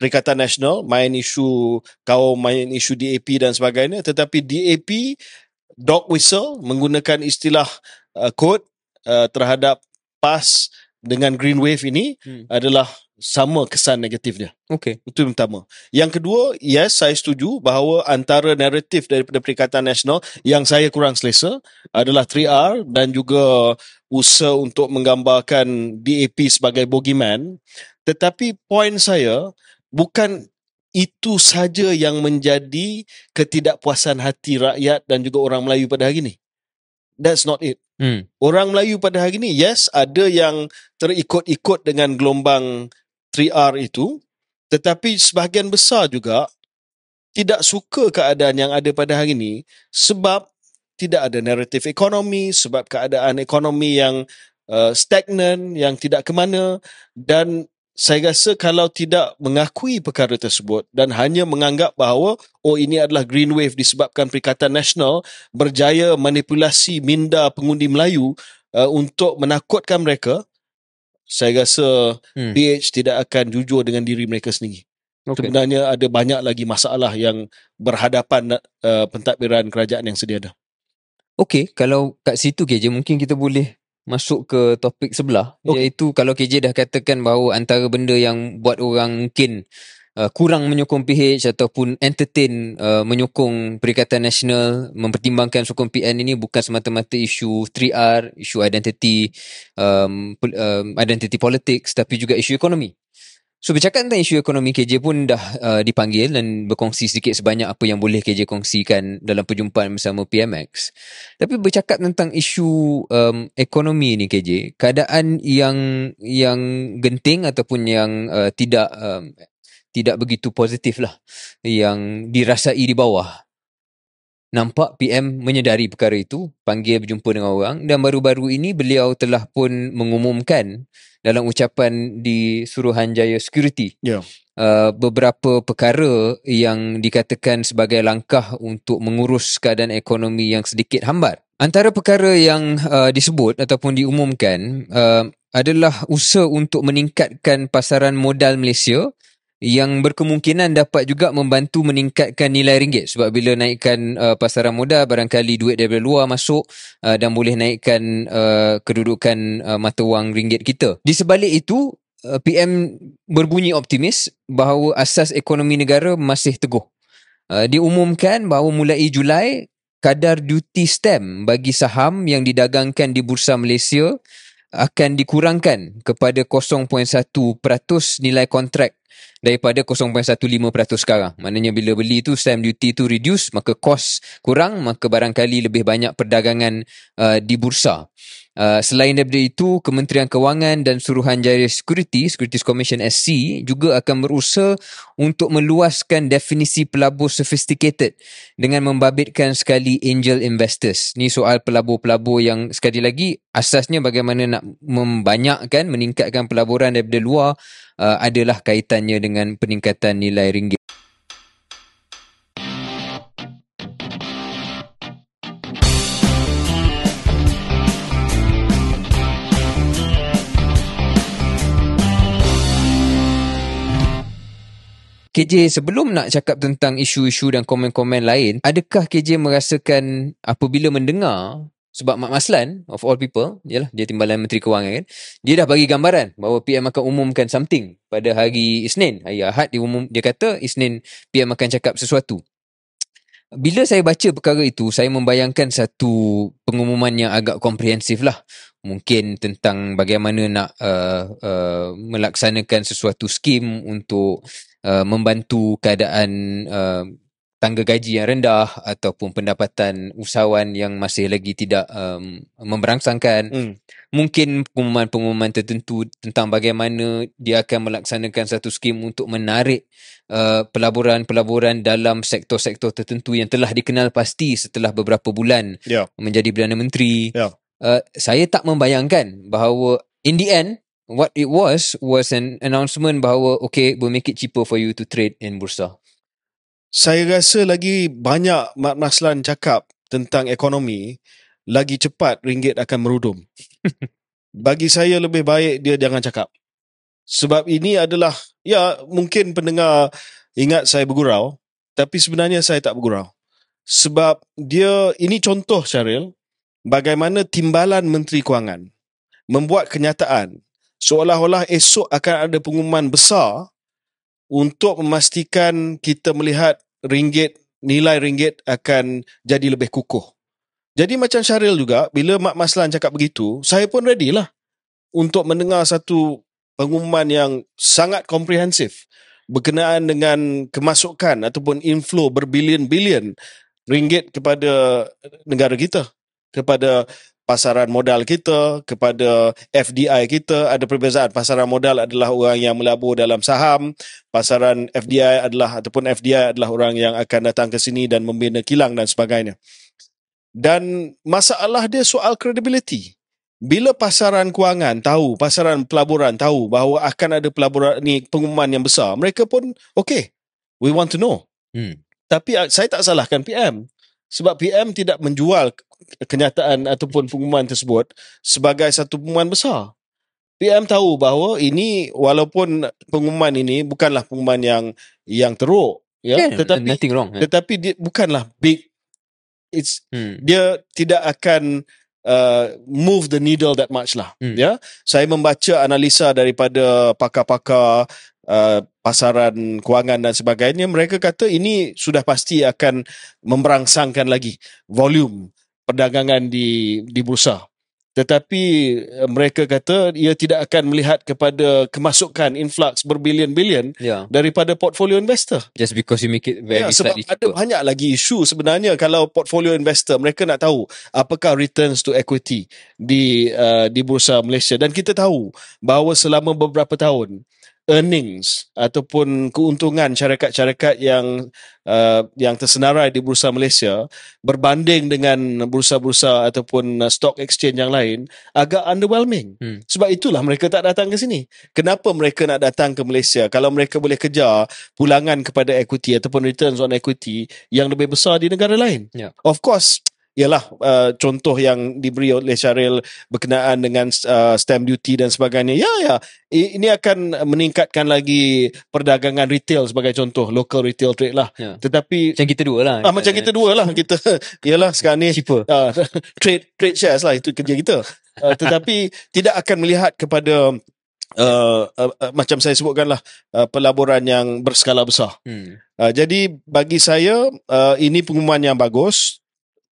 Perikatan Nasional main isu kaum main isu DAP dan sebagainya tetapi DAP dog whistle menggunakan istilah uh, code uh, terhadap PAS dengan green wave ini hmm. adalah sama kesan negatif dia. Okay. Itu yang pertama. Yang kedua, yes, saya setuju bahawa antara naratif daripada Perikatan Nasional yang saya kurang selesa adalah 3R dan juga usaha untuk menggambarkan DAP sebagai bogeyman. Tetapi poin saya bukan itu saja yang menjadi ketidakpuasan hati rakyat dan juga orang Melayu pada hari ini. That's not it. Hmm. Orang Melayu pada hari ini, yes, ada yang terikut-ikut dengan gelombang 3R itu, tetapi sebahagian besar juga tidak suka keadaan yang ada pada hari ini sebab tidak ada naratif ekonomi, sebab keadaan ekonomi yang uh, stagnan, yang tidak ke mana dan saya rasa kalau tidak mengakui perkara tersebut dan hanya menganggap bahawa oh ini adalah green wave disebabkan Perikatan Nasional berjaya manipulasi minda pengundi Melayu uh, untuk menakutkan mereka saya rasa hmm. PH tidak akan jujur dengan diri mereka sendiri. Okay. Sebenarnya ada banyak lagi masalah yang berhadapan uh, pentadbiran kerajaan yang sedia ada. Okey, kalau kat situ KJ mungkin kita boleh masuk ke topik sebelah okay. iaitu kalau KJ dah katakan bahawa antara benda yang buat orang mungkin uh, kurang menyokong PH ataupun entertain uh, menyokong Perikatan Nasional mempertimbangkan sokong PN ini bukan semata-mata isu 3R, isu identity um, um, identity politics tapi juga isu ekonomi. So bercakap tentang isu ekonomi KJ pun dah uh, dipanggil dan berkongsi sedikit sebanyak apa yang boleh KJ kongsikan dalam perjumpaan bersama PMX. Tapi bercakap tentang isu um, ekonomi ni KJ, keadaan yang yang genting ataupun yang uh, tidak um, tidak begitu positif lah yang dirasai di bawah. Nampak PM menyedari perkara itu, panggil berjumpa dengan orang dan baru-baru ini beliau telah pun mengumumkan dalam ucapan di Suruhanjaya Security Ya. uh, beberapa perkara yang dikatakan sebagai langkah untuk mengurus keadaan ekonomi yang sedikit hambar. Antara perkara yang uh, disebut ataupun diumumkan uh, adalah usaha untuk meningkatkan pasaran modal Malaysia yang berkemungkinan dapat juga membantu meningkatkan nilai ringgit sebab bila naikkan uh, pasaran modal barangkali duit daripada luar masuk uh, dan boleh naikkan uh, kedudukan uh, mata wang ringgit kita. Di sebalik itu uh, PM berbunyi optimis bahawa asas ekonomi negara masih teguh. Uh, diumumkan bahawa mulai Julai kadar duty stamp bagi saham yang didagangkan di Bursa Malaysia akan dikurangkan kepada 0.1% nilai kontrak daripada 0.15% sekarang. Maknanya bila beli tu stamp duty tu reduce maka cost kurang maka barangkali lebih banyak perdagangan uh, di bursa. Uh, selain daripada itu, Kementerian Kewangan dan Suruhanjaya Security, Securities Commission SC juga akan berusaha untuk meluaskan definisi pelabur sophisticated dengan membabitkan sekali angel investors. Ni soal pelabur-pelabur yang sekali lagi asasnya bagaimana nak membanyakkan, meningkatkan pelaburan daripada luar uh, adalah kaitannya dengan peningkatan nilai ringgit. KJ sebelum nak cakap tentang isu-isu dan komen-komen lain, adakah KJ merasakan apabila mendengar sebab Mak Maslan of all people, yalah dia timbalan Menteri Kewangan kan, dia dah bagi gambaran bahawa PM akan umumkan something pada hari Isnin, hari Ahad dia umum dia kata Isnin PM akan cakap sesuatu. Bila saya baca perkara itu, saya membayangkan satu pengumuman yang agak komprehensif lah. Mungkin tentang bagaimana nak uh, uh, melaksanakan sesuatu skim untuk uh, membantu keadaan uh, tangga gaji yang rendah ataupun pendapatan usahawan yang masih lagi tidak um, memberangsangkan. Hmm. Mungkin pengumuman-pengumuman tertentu tentang bagaimana dia akan melaksanakan satu skim untuk menarik uh, pelaburan-pelaburan dalam sektor-sektor tertentu yang telah dikenal pasti setelah beberapa bulan Ya. menjadi Perdana Menteri. Ya. Uh, saya tak membayangkan bahawa in the end what it was was an announcement bahawa okay we'll make it cheaper for you to trade in bursa. Saya rasa lagi banyak Mat Maslan cakap tentang ekonomi, lagi cepat ringgit akan merudum. Bagi saya lebih baik dia jangan cakap. Sebab ini adalah, ya mungkin pendengar ingat saya bergurau, tapi sebenarnya saya tak bergurau. Sebab dia, ini contoh Syaril, bagaimana timbalan Menteri Kewangan membuat kenyataan seolah-olah esok akan ada pengumuman besar untuk memastikan kita melihat ringgit, nilai ringgit akan jadi lebih kukuh. Jadi macam Syaril juga, bila Mak Maslan cakap begitu, saya pun ready lah untuk mendengar satu pengumuman yang sangat komprehensif berkenaan dengan kemasukan ataupun inflow berbilion-bilion ringgit kepada negara kita, kepada pasaran modal kita, kepada FDI kita. Ada perbezaan. Pasaran modal adalah orang yang melabur dalam saham. Pasaran FDI adalah ataupun FDI adalah orang yang akan datang ke sini dan membina kilang dan sebagainya. Dan masalah dia soal credibility. Bila pasaran kewangan tahu, pasaran pelaburan tahu bahawa akan ada pelaburan ni pengumuman yang besar, mereka pun okay, we want to know. Hmm. Tapi uh, saya tak salahkan PM. Sebab PM tidak menjual kenyataan ataupun pengumuman tersebut sebagai satu pengumuman besar. PM tahu bahawa ini walaupun pengumuman ini bukanlah pengumuman yang yang teruk ya Yeah, tetapi nothing wrong. eh. tetapi dia bukanlah big it's Hmm. dia tidak akan uh, move the needle that much lah Hmm. ya saya membaca analisa daripada pakar-pakar uh, pasaran kewangan dan sebagainya mereka kata ini sudah pasti akan memberangsangkan lagi volume perdagangan di di bursa tetapi uh, mereka kata ia tidak akan melihat kepada kemasukan influx berbilion-bilion Yeah. daripada portfolio investor Just because you make it very sebab slightly ada cheaper. banyak lagi isu sebenarnya kalau portfolio investor mereka nak tahu apakah returns to equity di uh, di bursa Malaysia dan kita tahu bahawa selama beberapa tahun earnings ataupun keuntungan syarikat-syarikat yang uh, yang tersenarai di bursa Malaysia berbanding dengan bursa-bursa ataupun uh, stock exchange yang lain agak underwhelming. Hmm. Sebab itulah mereka tak datang ke sini. Kenapa mereka nak datang ke Malaysia kalau mereka boleh kejar pulangan kepada equity ataupun returns on equity yang lebih besar di negara lain? Ya. Of course ialah uh, contoh yang diberi oleh Syaril berkenaan dengan uh, stamp duty dan sebagainya. Ya, ya. Ini akan meningkatkan lagi perdagangan retail sebagai contoh. Local retail trade lah. Ya. Tetapi Macam kita dua lah. ah, macam kita dua lah. Kita, ialah sekarang ni Cheaper. uh, trade trade shares lah. Itu kerja kita. Uh, tetapi tidak akan melihat kepada Uh, uh, uh, macam saya sebutkan lah uh, pelaburan yang berskala besar. Hmm. Uh, jadi bagi saya uh, ini pengumuman yang bagus,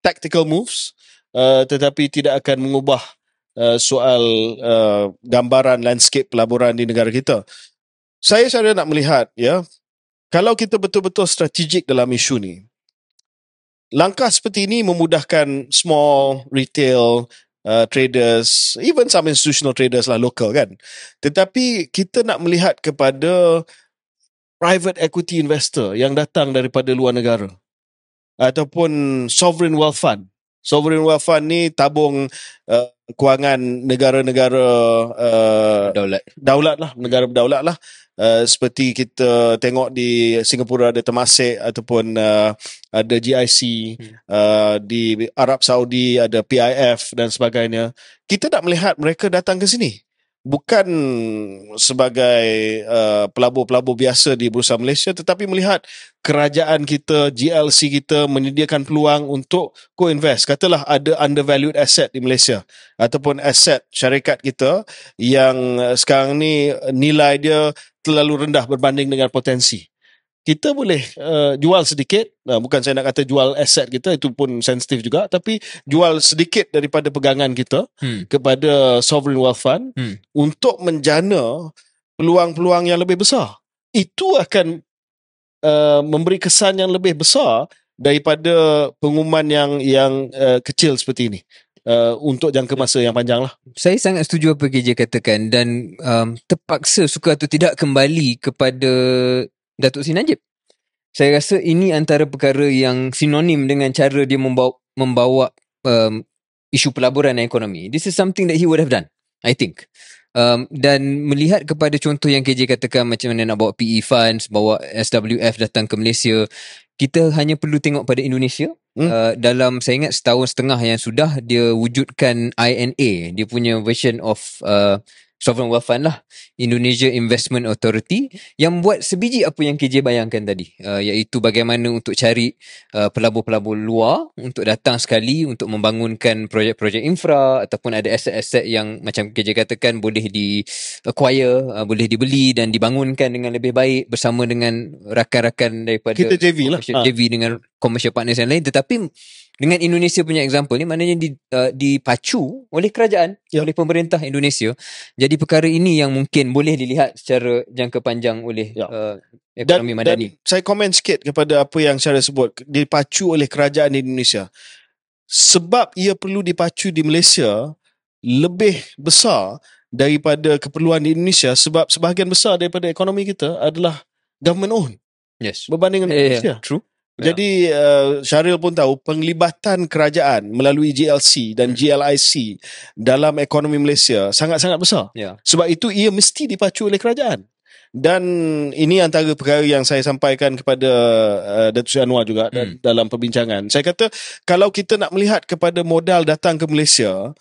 tactical moves, uh, tetapi tidak akan mengubah uh, soal uh, gambaran landscape pelaburan di negara kita. Saya saya nak melihat ya, kalau kita betul-betul strategik dalam isu ni, langkah seperti ini memudahkan small retail uh, traders, even some institutional traders lah lokal kan. Tetapi kita nak melihat kepada private equity investor yang datang daripada luar negara ataupun sovereign wealth fund. Sovereign wealth fund ni tabung uh, kewangan negara-negara uh, Daulat. daulat lah, negara berdaulat lah. Uh, seperti kita tengok di Singapura ada Temasek ataupun uh, ada GIC, Hmm. uh, di Arab Saudi ada PIF dan sebagainya. Kita nak melihat mereka datang ke sini. Bukan sebagai uh, pelabur-pelabur biasa di Bursa Malaysia tetapi melihat kerajaan kita, GLC kita menyediakan peluang untuk co-invest. Katalah ada undervalued asset di Malaysia ataupun aset syarikat kita yang sekarang ni nilai dia terlalu rendah berbanding dengan potensi. Kita boleh uh, jual sedikit, uh, bukan saya nak kata jual aset kita itu pun sensitif juga tapi jual sedikit daripada pegangan kita Hmm. kepada sovereign wealth fund Hmm. untuk menjana peluang-peluang yang lebih besar. Itu akan uh, memberi kesan yang lebih besar daripada pengumuman yang yang uh, kecil seperti ini. Uh, untuk jangka masa yang panjang lah. Saya sangat setuju apa KJ katakan dan um, terpaksa suka atau tidak kembali kepada Datuk Seri Najib. Saya rasa ini antara perkara yang sinonim dengan cara dia membawa, membawa um, isu pelaburan dan ekonomi. This is something that he would have done, I think. Um, dan melihat kepada contoh yang KJ katakan macam mana nak bawa PE funds, bawa SWF datang ke Malaysia, kita hanya perlu tengok pada Indonesia. Hmm. Uh, dalam saya ingat setahun setengah yang sudah dia wujudkan INA, dia punya version of uh, sovereign wealth fund lah, Indonesia Investment Authority yang buat sebiji apa yang KJ bayangkan tadi, uh, iaitu bagaimana untuk cari uh, pelabur-pelabur luar untuk datang sekali untuk membangunkan projek-projek infra ataupun ada aset-aset yang macam KJ katakan boleh di acquire, uh, boleh dibeli dan dibangunkan dengan lebih baik bersama dengan rakan-rakan daripada Kita JV lah. commercial Ha. JV dengan commercial partners yang lain tetapi dengan Indonesia punya example ni maknanya di, uh, dipacu oleh kerajaan Ya. oleh pemerintah Indonesia jadi perkara ini yang mungkin boleh dilihat secara jangka panjang oleh Ya. uh, Dan, ekonomi dan madani saya komen sikit kepada apa yang saya sebut. Dipacu oleh kerajaan di Indonesia. Sebab ia perlu dipacu di Malaysia lebih besar daripada keperluan di Indonesia sebab sebahagian besar daripada ekonomi kita adalah government owned yes berbanding dengan yeah, Malaysia. yeah, true Ya. Jadi uh, Syaril pun tahu penglibatan kerajaan melalui GLC dan GLIC dalam ekonomi Malaysia sangat-sangat besar. ya Sebab itu ia mesti dipacu oleh kerajaan. Dan ini antara perkara yang saya sampaikan kepada uh, Datuk Seri Anwar juga Hmm. hmm. dalam perbincangan. Saya kata kalau kita nak melihat kepada modal datang ke Malaysia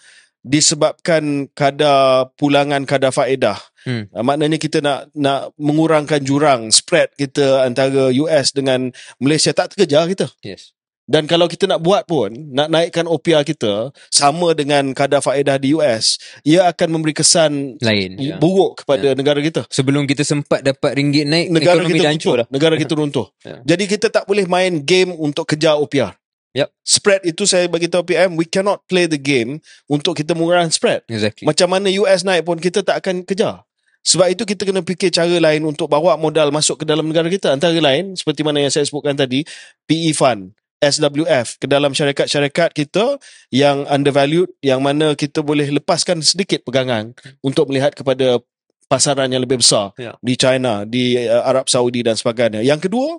disebabkan kadar pulangan kadar faedah. Hmm. Uh, maknanya kita nak nak mengurangkan jurang spread kita antara US dengan Malaysia tak terkejar kita. yes Dan kalau kita nak buat pun, nak naikkan OPR kita sama dengan kadar faedah di US, ia akan memberi kesan lain ya. buruk kepada negara kita. sebelum kita sempat dapat ringgit naik Negara ekonomi kita dah hancur dah Negara kita runtuh. Ya. Jadi kita tak boleh main game untuk kejar OPR. Yep. Spread itu saya bagi tahu PM, we cannot play the game untuk kita mengurangkan spread. exactly Macam mana US naik pun kita tak akan kejar. Sebab itu kita kena fikir cara lain untuk bawa modal masuk ke dalam negara kita. Antara lain seperti mana yang saya sebutkan tadi, PE fund, SWF ke dalam syarikat-syarikat kita yang undervalued yang mana kita boleh lepaskan sedikit pegangan untuk melihat kepada pasaran yang lebih besar Ya. di China, di uh, Arab Saudi dan sebagainya. Yang kedua,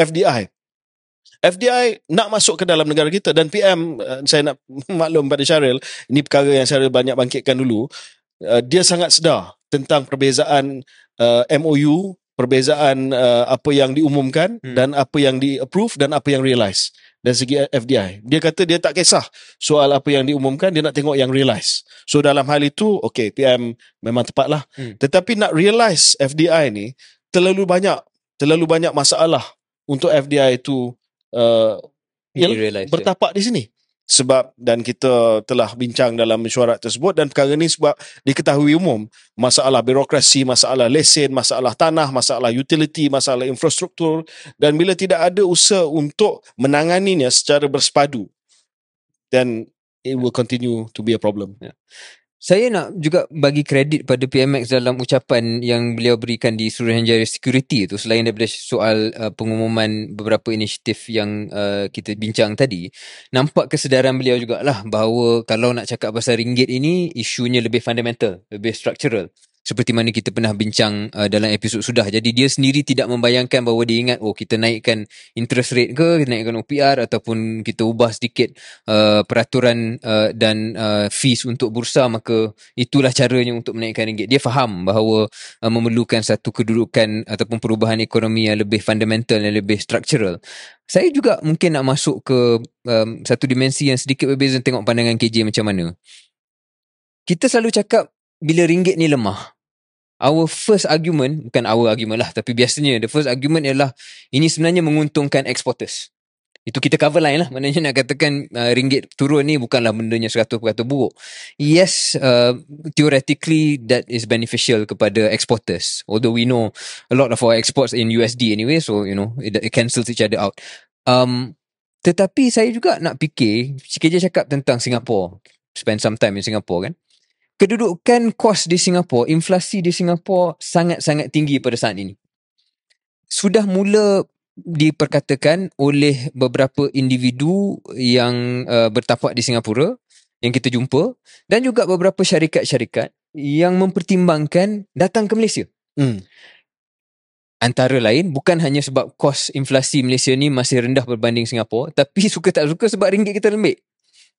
FDI. FDI nak masuk ke dalam negara kita dan PM uh, saya nak maklum pada Syaril, ini perkara yang Syaril banyak bangkitkan dulu. Uh, dia sangat sedar tentang perbezaan uh, MOU, perbezaan uh, apa yang diumumkan Hmm. dan apa yang di-approve dan apa yang realise dari segi FDI. Dia kata dia tak kisah soal apa yang diumumkan, dia nak tengok yang realise. So dalam hal itu, okay, PM memang tepatlah. Hmm. Tetapi nak realise FDI ni, terlalu banyak, terlalu banyak masalah untuk FDI itu uh, Ini Yalah, ya. bertapak di sini. Sebab dan kita telah bincang dalam mesyuarat tersebut dan perkara ni sebab diketahui umum masalah birokrasi, masalah lesen, masalah tanah, masalah utility, masalah infrastruktur dan bila tidak ada usaha untuk menanganinya secara bersepadu then it will continue to be a problem. Saya nak juga bagi kredit pada PMX dalam ucapan yang beliau berikan di Suruhanjaya Security tu selain daripada soal uh, pengumuman beberapa inisiatif yang uh, kita bincang tadi nampak kesedaran beliau jugalah bahawa kalau nak cakap pasal ringgit ini isunya lebih fundamental lebih structural seperti mana kita pernah bincang uh, dalam episod sudah jadi dia sendiri tidak membayangkan bahawa dia ingat oh kita naikkan interest rate ke kita naikkan OPR ataupun kita ubah sedikit uh, peraturan uh, dan uh, fees untuk bursa maka itulah caranya untuk menaikkan ringgit. Dia faham bahawa uh, memerlukan satu kedudukan ataupun perubahan ekonomi yang lebih fundamental yang lebih structural. Saya juga mungkin nak masuk ke um, satu dimensi yang sedikit berbeza tengok pandangan KJ macam mana. Kita selalu cakap bila ringgit ni lemah. Our first argument, bukan our argument lah, tapi biasanya the first argument ialah ini sebenarnya menguntungkan exporters. Itu kita cover line lah. Maknanya nak katakan uh, ringgit turun ni bukanlah bendanya 100% buruk. Yes, uh, theoretically that is beneficial kepada exporters. Although we know a lot of our exports in USD anyway, so you know it, it cancels each other out. Um, tetapi saya juga nak fikir, KJ cakap tentang Singapore. Spend some time in Singapore kan. Kedudukan kos di Singapore, inflasi di Singapore sangat-sangat tinggi pada saat ini. Sudah mula diperkatakan oleh beberapa individu yang uh, bertapak di Singapura yang kita jumpa dan juga beberapa syarikat-syarikat yang mempertimbangkan datang ke Malaysia. Hmm. Antara lain bukan hanya sebab kos inflasi Malaysia ni masih rendah berbanding Singapura tapi suka tak suka sebab ringgit kita lembik.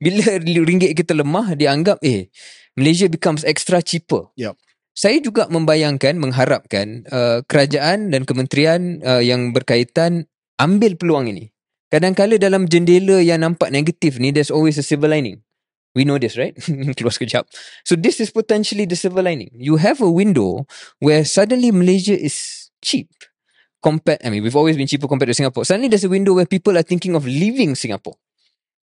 Bila ringgit kita lemah dianggap eh Malaysia becomes extra cheaper. Yup. Saya juga membayangkan mengharapkan uh, kerajaan dan kementerian uh, yang berkaitan ambil peluang ini. Kadang-kala dalam jendela yang nampak negatif ni there's always a silver lining. We know this, right? Keluar sekejap. So this is potentially the silver lining. You have a window where suddenly Malaysia is cheap compared, I mean, we've always been cheaper compared to Singapore. Suddenly there's a window where people are thinking of leaving Singapore.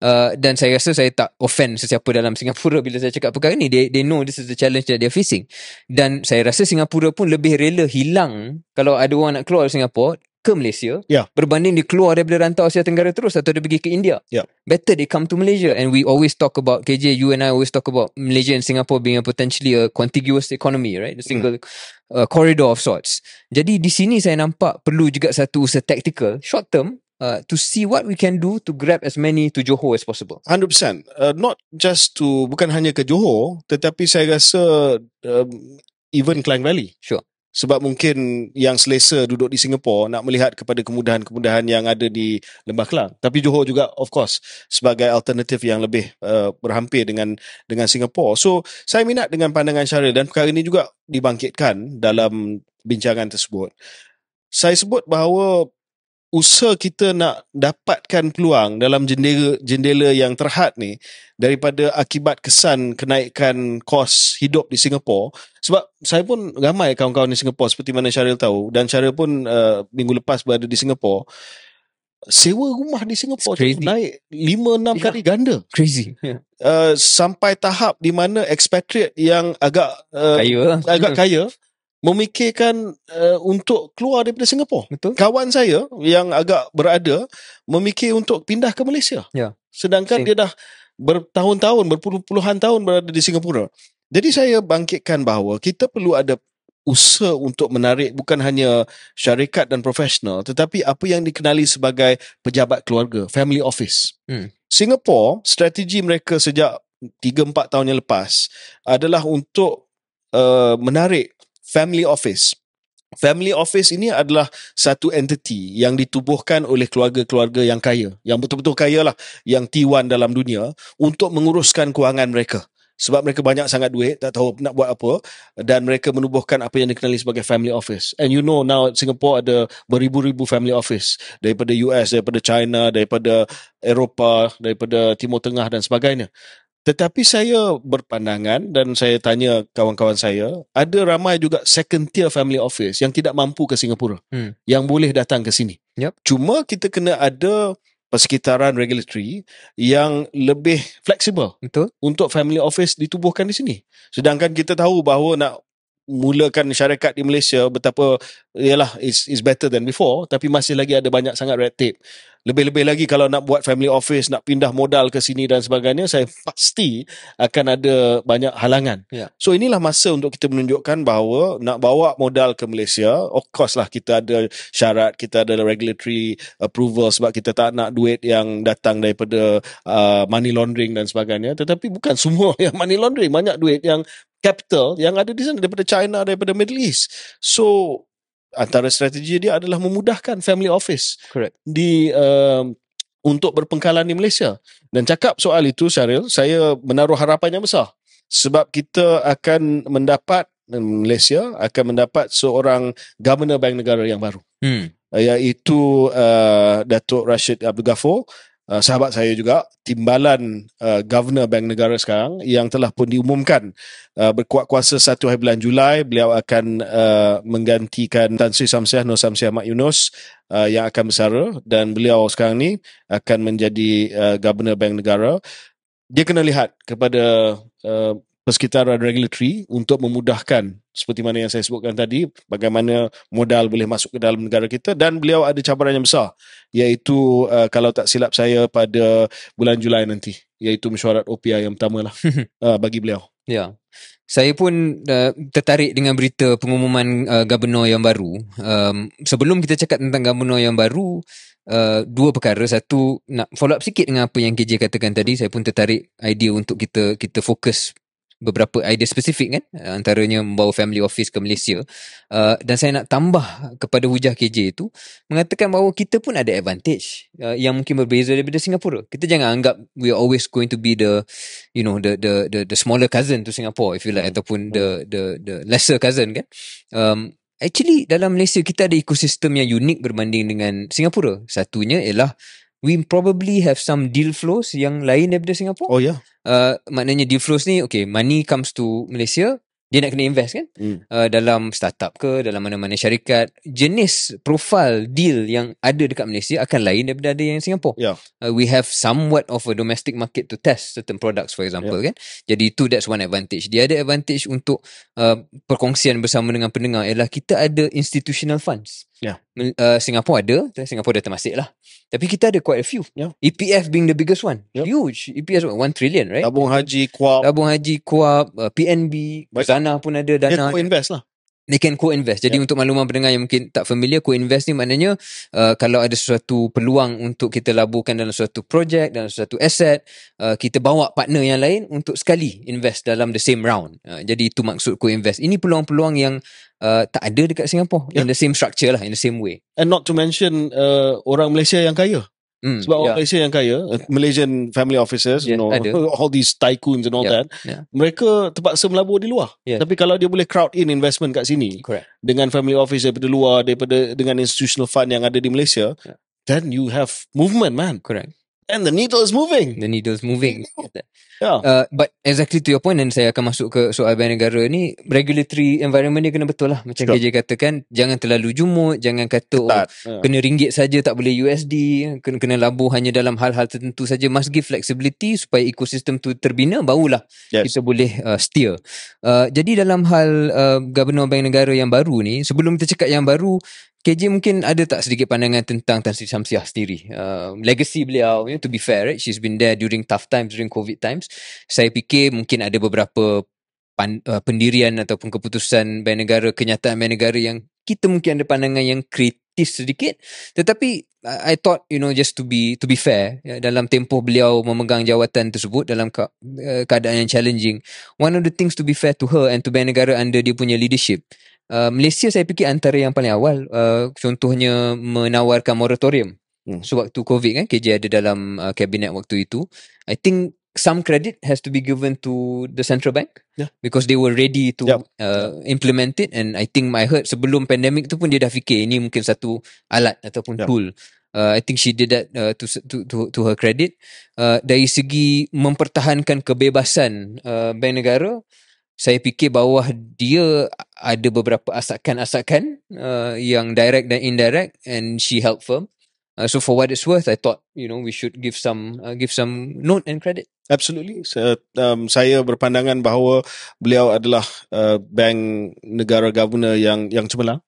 Uh, dan saya rasa saya tak offend sesiapa dalam Singapura bila saya cakap perkara ni. They, they know this is the challenge that they're facing. Dan saya rasa Singapura pun lebih rela hilang kalau ada orang nak keluar dari Singapura ke Malaysia Ya. berbanding dia keluar daripada rantau Asia Tenggara terus atau dia pergi ke India. Ya. Better they come to Malaysia and we always talk about KJ you and I always talk about Malaysia and Singapore being a potentially a contiguous economy right a single uh, corridor of sorts. Jadi di sini saya nampak perlu juga satu usaha tactical short term uh, to see what we can do to grab as many to Johor as possible. 100%. Uh, not just to, bukan hanya ke Johor, tetapi saya rasa um, even Klang Valley. Sure. Sebab mungkin yang selesa duduk di Singapore nak melihat kepada kemudahan-kemudahan yang ada di Lembah Kelang. Tapi Johor juga of course sebagai alternatif yang lebih uh, berhampir dengan dengan Singapore. So saya minat dengan pandangan Syaril dan perkara ini juga dibangkitkan dalam bincangan tersebut. Saya sebut bahawa usaha kita nak dapatkan peluang dalam jendela jendela yang terhad ni daripada akibat kesan kenaikan kos hidup di Singapura sebab saya pun ramai kawan-kawan di Singapura seperti mana Syaril tahu dan Syaril pun uh, minggu lepas berada di Singapura sewa rumah di Singapura tu naik 5 6 Yeah. kali ganda Crazy. Yeah. uh, sampai tahap di mana expatriate yang agak uh, Kaya agak kaya memikirkan uh, untuk keluar daripada Singapura Betul. kawan saya yang agak berada memikir untuk pindah ke Malaysia. Ya. Sedangkan Same. dia dah bertahun-tahun, berpuluh-puluhan tahun berada di Singapura. Jadi saya bangkitkan bahawa kita perlu ada usaha untuk menarik bukan hanya syarikat dan profesional tetapi apa yang dikenali sebagai pejabat keluarga, family office. Hmm. Singapore, strategi mereka sejak 3-4 tahun yang lepas adalah untuk uh, menarik family office. Family office ini adalah satu entity yang ditubuhkan oleh keluarga-keluarga yang kaya, yang betul-betul kaya lah, yang T1 dalam dunia untuk menguruskan kewangan mereka. Sebab mereka banyak sangat duit, tak tahu nak buat apa dan mereka menubuhkan apa yang dikenali sebagai family office. And you know now Singapore ada beribu-ribu family office daripada US, daripada China, daripada Eropah, daripada Timur Tengah dan sebagainya. Tetapi saya berpandangan dan saya tanya kawan-kawan saya, ada ramai juga second tier family office yang tidak mampu ke Singapura. Hmm. Yang boleh datang ke sini. Yup. Cuma kita kena ada persekitaran regulatory yang lebih fleksibel Betul? untuk family office ditubuhkan di sini. Sedangkan kita tahu bahawa nak mulakan syarikat di Malaysia betapa yalah is is better than before tapi masih lagi ada banyak sangat red tape. Lebih-lebih lagi kalau nak buat family office, nak pindah modal ke sini dan sebagainya, saya pasti akan ada banyak halangan. Ya. So inilah masa untuk kita menunjukkan bahawa nak bawa modal ke Malaysia, of course lah kita ada syarat, kita ada regulatory approval sebab kita tak nak duit yang datang daripada uh, money laundering dan sebagainya. Tetapi bukan semua yang money laundering, banyak duit yang capital yang ada di sana daripada China, daripada Middle East. So antara strategi dia adalah memudahkan family office Correct. di um, untuk berpengkalan di Malaysia. Dan cakap soal itu Syaril, saya menaruh harapan yang besar. Sebab kita akan mendapat Malaysia akan mendapat seorang governor bank negara yang baru Hmm. iaitu uh, Datuk Rashid Abdul Ghafur uh, sahabat saya juga timbalan uh, governor bank negara sekarang yang telah pun diumumkan uh, berkuat kuasa 1 hari bulan Julai beliau akan uh, menggantikan Tan Sri Samsiah Nur Samsiah Mat Yunus uh, yang akan bersara. Dan beliau sekarang ni akan menjadi uh, governor bank negara. Dia kena lihat kepada uh, persekitaran regulatory untuk memudahkan seperti mana yang saya sebutkan tadi bagaimana modal boleh masuk ke dalam negara kita dan beliau ada cabaran yang besar iaitu uh, kalau tak silap saya pada bulan Julai nanti iaitu mesyuarat OPI yang pertama lah uh, bagi beliau Ya. Saya pun uh, tertarik dengan berita pengumuman uh, gubernur yang baru. Um, sebelum kita cakap tentang gubernur yang baru, uh, dua perkara. Satu, nak follow up sikit dengan apa yang KJ katakan tadi. Saya pun tertarik idea untuk kita kita fokus beberapa idea spesifik kan uh, antaranya membawa family office ke Malaysia. Uh, dan saya nak tambah kepada hujah KJ itu mengatakan bahawa kita pun ada advantage uh, yang mungkin berbeza daripada Singapura. Kita jangan anggap we are always going to be the you know the the the, the smaller cousin to Singapore if you like ataupun the the the lesser cousin kan. Um, actually dalam Malaysia kita ada ekosistem yang unik berbanding dengan Singapura. Satunya ialah we probably have some deal flows yang lain daripada Singapura. Oh ya. yeah. Uh, maknanya deal flows ni okay money comes to Malaysia dia nak kena invest kan? Hmm. uh, dalam startup ke dalam mana-mana syarikat jenis profile deal yang ada dekat Malaysia akan lain daripada ada yang Singapore. Ya. uh, we have somewhat of a domestic market to test certain products for example kan? Jadi itu that's one advantage. Dia ada advantage untuk uh, perkongsian bersama dengan pendengar ialah kita ada institutional funds Ya. Mel- uh, Singapore ada Singapore dah termasuk lah tapi kita ada quite a few Ya. EPF being the biggest one Ya. huge EPF is 1 trillion right tabung haji kuap tabung haji KUAP uh, PNB Baik. Khazanah pun ada dia dana co-invest lah they can co-invest. Jadi Ya. untuk makluman pendengar yang mungkin tak familiar, co-invest ni maknanya uh, kalau ada sesuatu peluang untuk kita laburkan dalam suatu projek, dalam suatu aset, uh, kita bawa partner yang lain untuk sekali invest dalam the same round. Uh, jadi itu maksud co-invest. Ini peluang-peluang yang uh, tak ada dekat Singapore Ya. in the same structure lah, in the same way. and not to mention uh, orang Malaysia yang kaya Hmm, Sebab orang ya. Malaysia yang kaya, uh, Malaysian family officers, you Yes, know, ada. all these tycoons and all Yeah, that, yeah. mereka terpaksa melabur di luar. Yes. Tapi kalau dia boleh crowd in investment kat sini Correct. dengan family office daripada luar, daripada dengan institutional fund yang ada di Malaysia, Yeah. then you have movement, man. Correct. And the needle is moving. The needle's moving. Yeah. Uh, but exactly to your point dan saya akan masuk ke soal bank negara ni regulatory environment dia kena betul lah macam Sure. KJ katakan jangan terlalu jumut jangan kata oh. Yeah. kena ringgit saja tak boleh USD kena kena labur hanya dalam hal-hal tertentu saja must give flexibility supaya ekosistem tu terbina barulah Yes. kita boleh uh, steer uh, jadi dalam hal uh, governor bank negara yang baru ni sebelum kita cakap yang baru KJ mungkin ada tak sedikit pandangan tentang Tan Sri Samsiah sendiri? Uh, legacy beliau you know, to be fair right? She's been there during tough times during covid times. Saya fikir mungkin ada beberapa pan, uh, pendirian ataupun keputusan bank negara kenyataan bank negara yang kita mungkin ada pandangan yang kritis sedikit. Tetapi uh, I thought you know just to be to be fair ya, dalam tempoh beliau memegang jawatan tersebut dalam ke, uh, keadaan yang challenging one of the things to be fair to her and to bank negara under dia punya leadership uh, Malaysia saya fikir antara yang paling awal uh, contohnya menawarkan moratorium Hmm. sewaktu COVID kan KJ ada dalam uh, kabinet waktu itu I think some credit has to be given to the central bank Yeah. because they were ready to Yup. uh, implement it and I think I heard sebelum pandemic tu pun dia dah fikir ini mungkin satu alat ataupun Yup. tool uh, I think she did that uh, to, to to to her credit uh, dari segi mempertahankan kebebasan uh, bank negara saya fikir bawah dia ada beberapa asakan-asakan uh, yang direct dan indirect and she helped firm uh, so for what it's worth I thought you know we should give some uh, give some note and credit Absolutely. Saya, um, saya berpandangan bahawa beliau adalah uh, bank negara governor yang yang cemerlang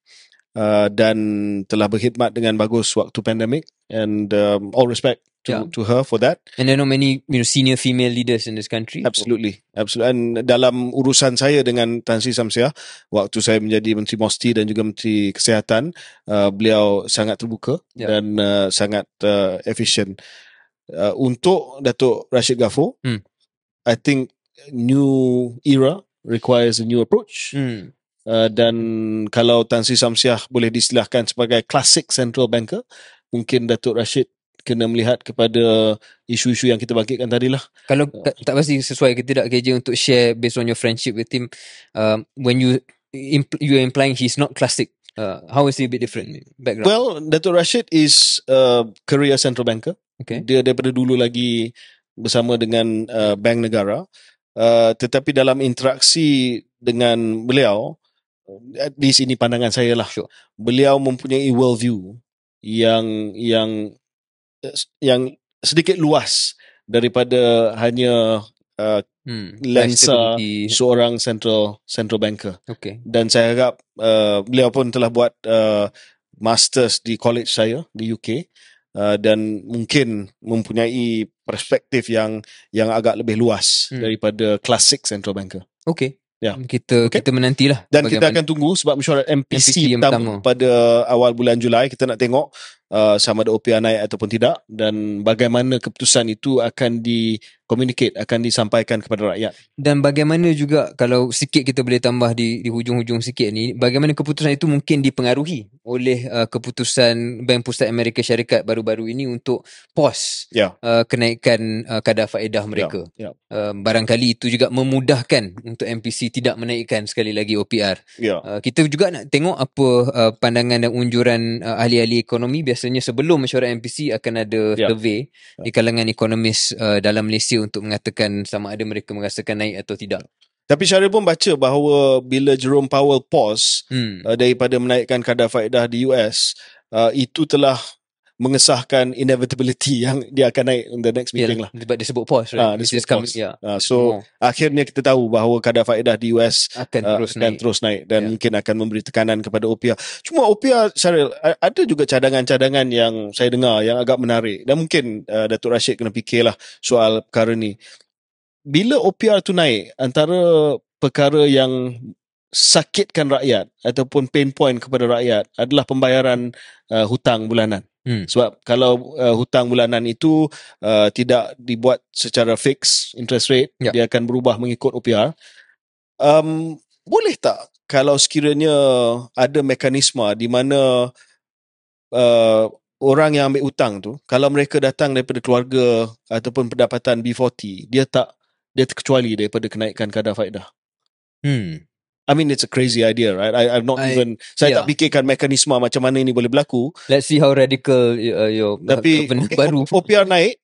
uh, dan telah berkhidmat dengan bagus waktu pandemik and um, all respect to Yeah. to her for that. and there are many you know senior female leaders in this country Absolutely. Absolutely. And dalam urusan saya dengan Tan Sri Samsiah, waktu saya menjadi Menteri Mosti dan juga Menteri Kesihatan, uh, beliau sangat terbuka Ya. dan uh, sangat uh, efisien. Uh, untuk Datuk Rashid Ghafur, Hmm. I think new era requires a new approach. hmm. Uh, dan kalau Tan Sri Samsiah boleh distilahkan sebagai classic central banker, mungkin Datuk Rashid kena melihat kepada isu-isu yang kita bangkitkan tadi lah. Kalau tak, tak pasti sesuai ke tidak KJ untuk share based on your friendship with him um, when you impl- you are implying he's not classic uh, how is he a bit different background Well, Datuk Rashid is a career central banker. okay Dia daripada dulu lagi bersama dengan uh, bank negara. Uh, tetapi dalam interaksi dengan beliau, at least ini pandangan saya lah. Sure. Beliau mempunyai world view yang yang yang sedikit luas daripada hanya uh, hmm. lensa seorang central central banker. okay dan saya harap uh, beliau pun telah buat uh, masters di college saya di UK uh, dan mungkin mempunyai perspektif yang yang agak lebih luas Hmm. daripada classic central banker. okay Ya. kita Okay. kita menantilah Dan kita akan tunggu sebab mesyuarat MPC, MPC yang pertama pertama. pada awal bulan Julai kita nak tengok uh, sama ada OPR naik ataupun tidak dan bagaimana keputusan itu akan di communicate akan disampaikan kepada rakyat. dan bagaimana juga kalau sikit kita boleh tambah di di hujung-hujung sikit ni bagaimana keputusan itu mungkin dipengaruhi oleh uh, keputusan Bank Pusat Amerika Syarikat baru-baru ini untuk pause Ya. uh, kenaikan uh, kadar faedah mereka Ya. uh, barangkali itu juga memudahkan untuk MPC tidak menaikkan sekali lagi OPR Ya. Uh, kita juga nak tengok apa uh, pandangan dan unjuran uh, ahli-ahli ekonomi biasanya sebelum mesyuarat MPC akan ada Ya. survey Ya. di kalangan ekonomis uh, dalam Malaysia untuk mengatakan sama ada mereka merasakan naik atau tidak. Tapi Syaril pun baca bahawa bila Jerome Powell pause Hmm. uh, daripada menaikkan kadar faedah di US, uh, itu telah mengesahkan inevitability yang dia akan naik in the next meeting lah. Sebab dia sebut pause, right? dia It sebut coming- pause. yeah, Uh, so more. akhirnya kita tahu bahawa kadar faedah di US akan uh, terus akan naik. terus naik dan Ya. mungkin akan memberi tekanan kepada OPR. Cuma OPR Syaril ada juga cadangan-cadangan yang saya dengar yang agak menarik dan mungkin uh, Datuk Rashid kena fikirlah soal perkara ni. Bila OPR tu naik antara perkara yang sakitkan rakyat ataupun pain point kepada rakyat adalah pembayaran uh, hutang bulanan. Hmm. Sebab kalau uh, hutang bulanan itu uh, tidak dibuat secara fix interest rate, Ya. dia akan berubah mengikut OPR. Um, boleh tak kalau sekiranya ada mekanisme di mana uh, orang yang ambil hutang tu, kalau mereka datang daripada keluarga ataupun pendapatan B40, dia tak dia terkecuali daripada kenaikan kadar faedah. Hmm. I mean it's a crazy idea, right? I, I've not I- even saya yeah. tak fikirkan mekanisme macam mana ini boleh berlaku. Let's see how radical uh, your Tapi government okay, baru. OPR naik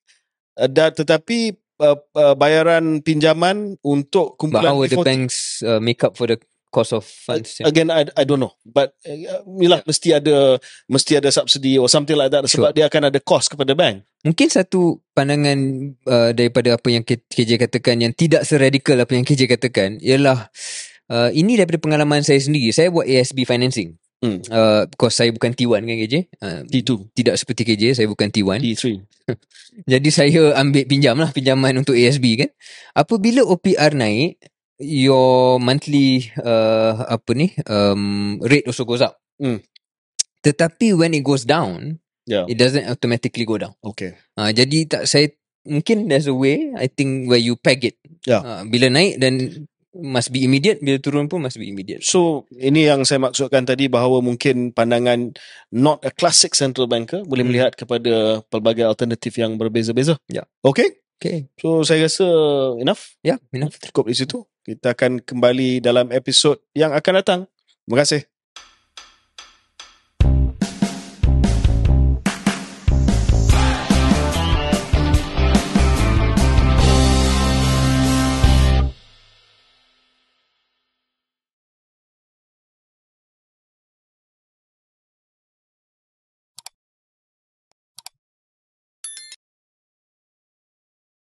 uh, dan tetapi uh, uh, bayaran pinjaman untuk But kumpulan how will the B40 banks uh, make up for the cost of funds? again I, I don't know but uh, yalah mesti ada mesti ada subsidi or something like that sebab dia akan ada cost kepada bank. Mungkin satu pandangan uh, daripada apa yang KJ katakan yang tidak seradikal apa yang KJ katakan ialah uh, ini daripada pengalaman saya sendiri. Saya buat ASB financing. Hmm. Uh, because saya bukan T1 kan KJ. Uh, T2, tidak seperti KJ, saya bukan T1. T3. Jadi saya ambil pinjam lah pinjaman untuk ASB kan. Apabila OPR naik, your monthly uh, apa ni um, rate also goes up. Hmm. Tetapi when it goes down, Yeah. it doesn't automatically go down. Okay. Uh, jadi tak saya mungkin there's a way I think where you peg it. Ya. Uh, bila naik dan must be immediate bila turun pun must be immediate So ini yang saya maksudkan tadi bahawa mungkin pandangan not a classic central banker boleh Hmm. melihat kepada pelbagai alternatif yang berbeza-beza. Ya. Okay. okay So saya rasa enough. ya yeah, enough Cukup di situ. Kita akan kembali dalam episod yang akan datang. Terima kasih.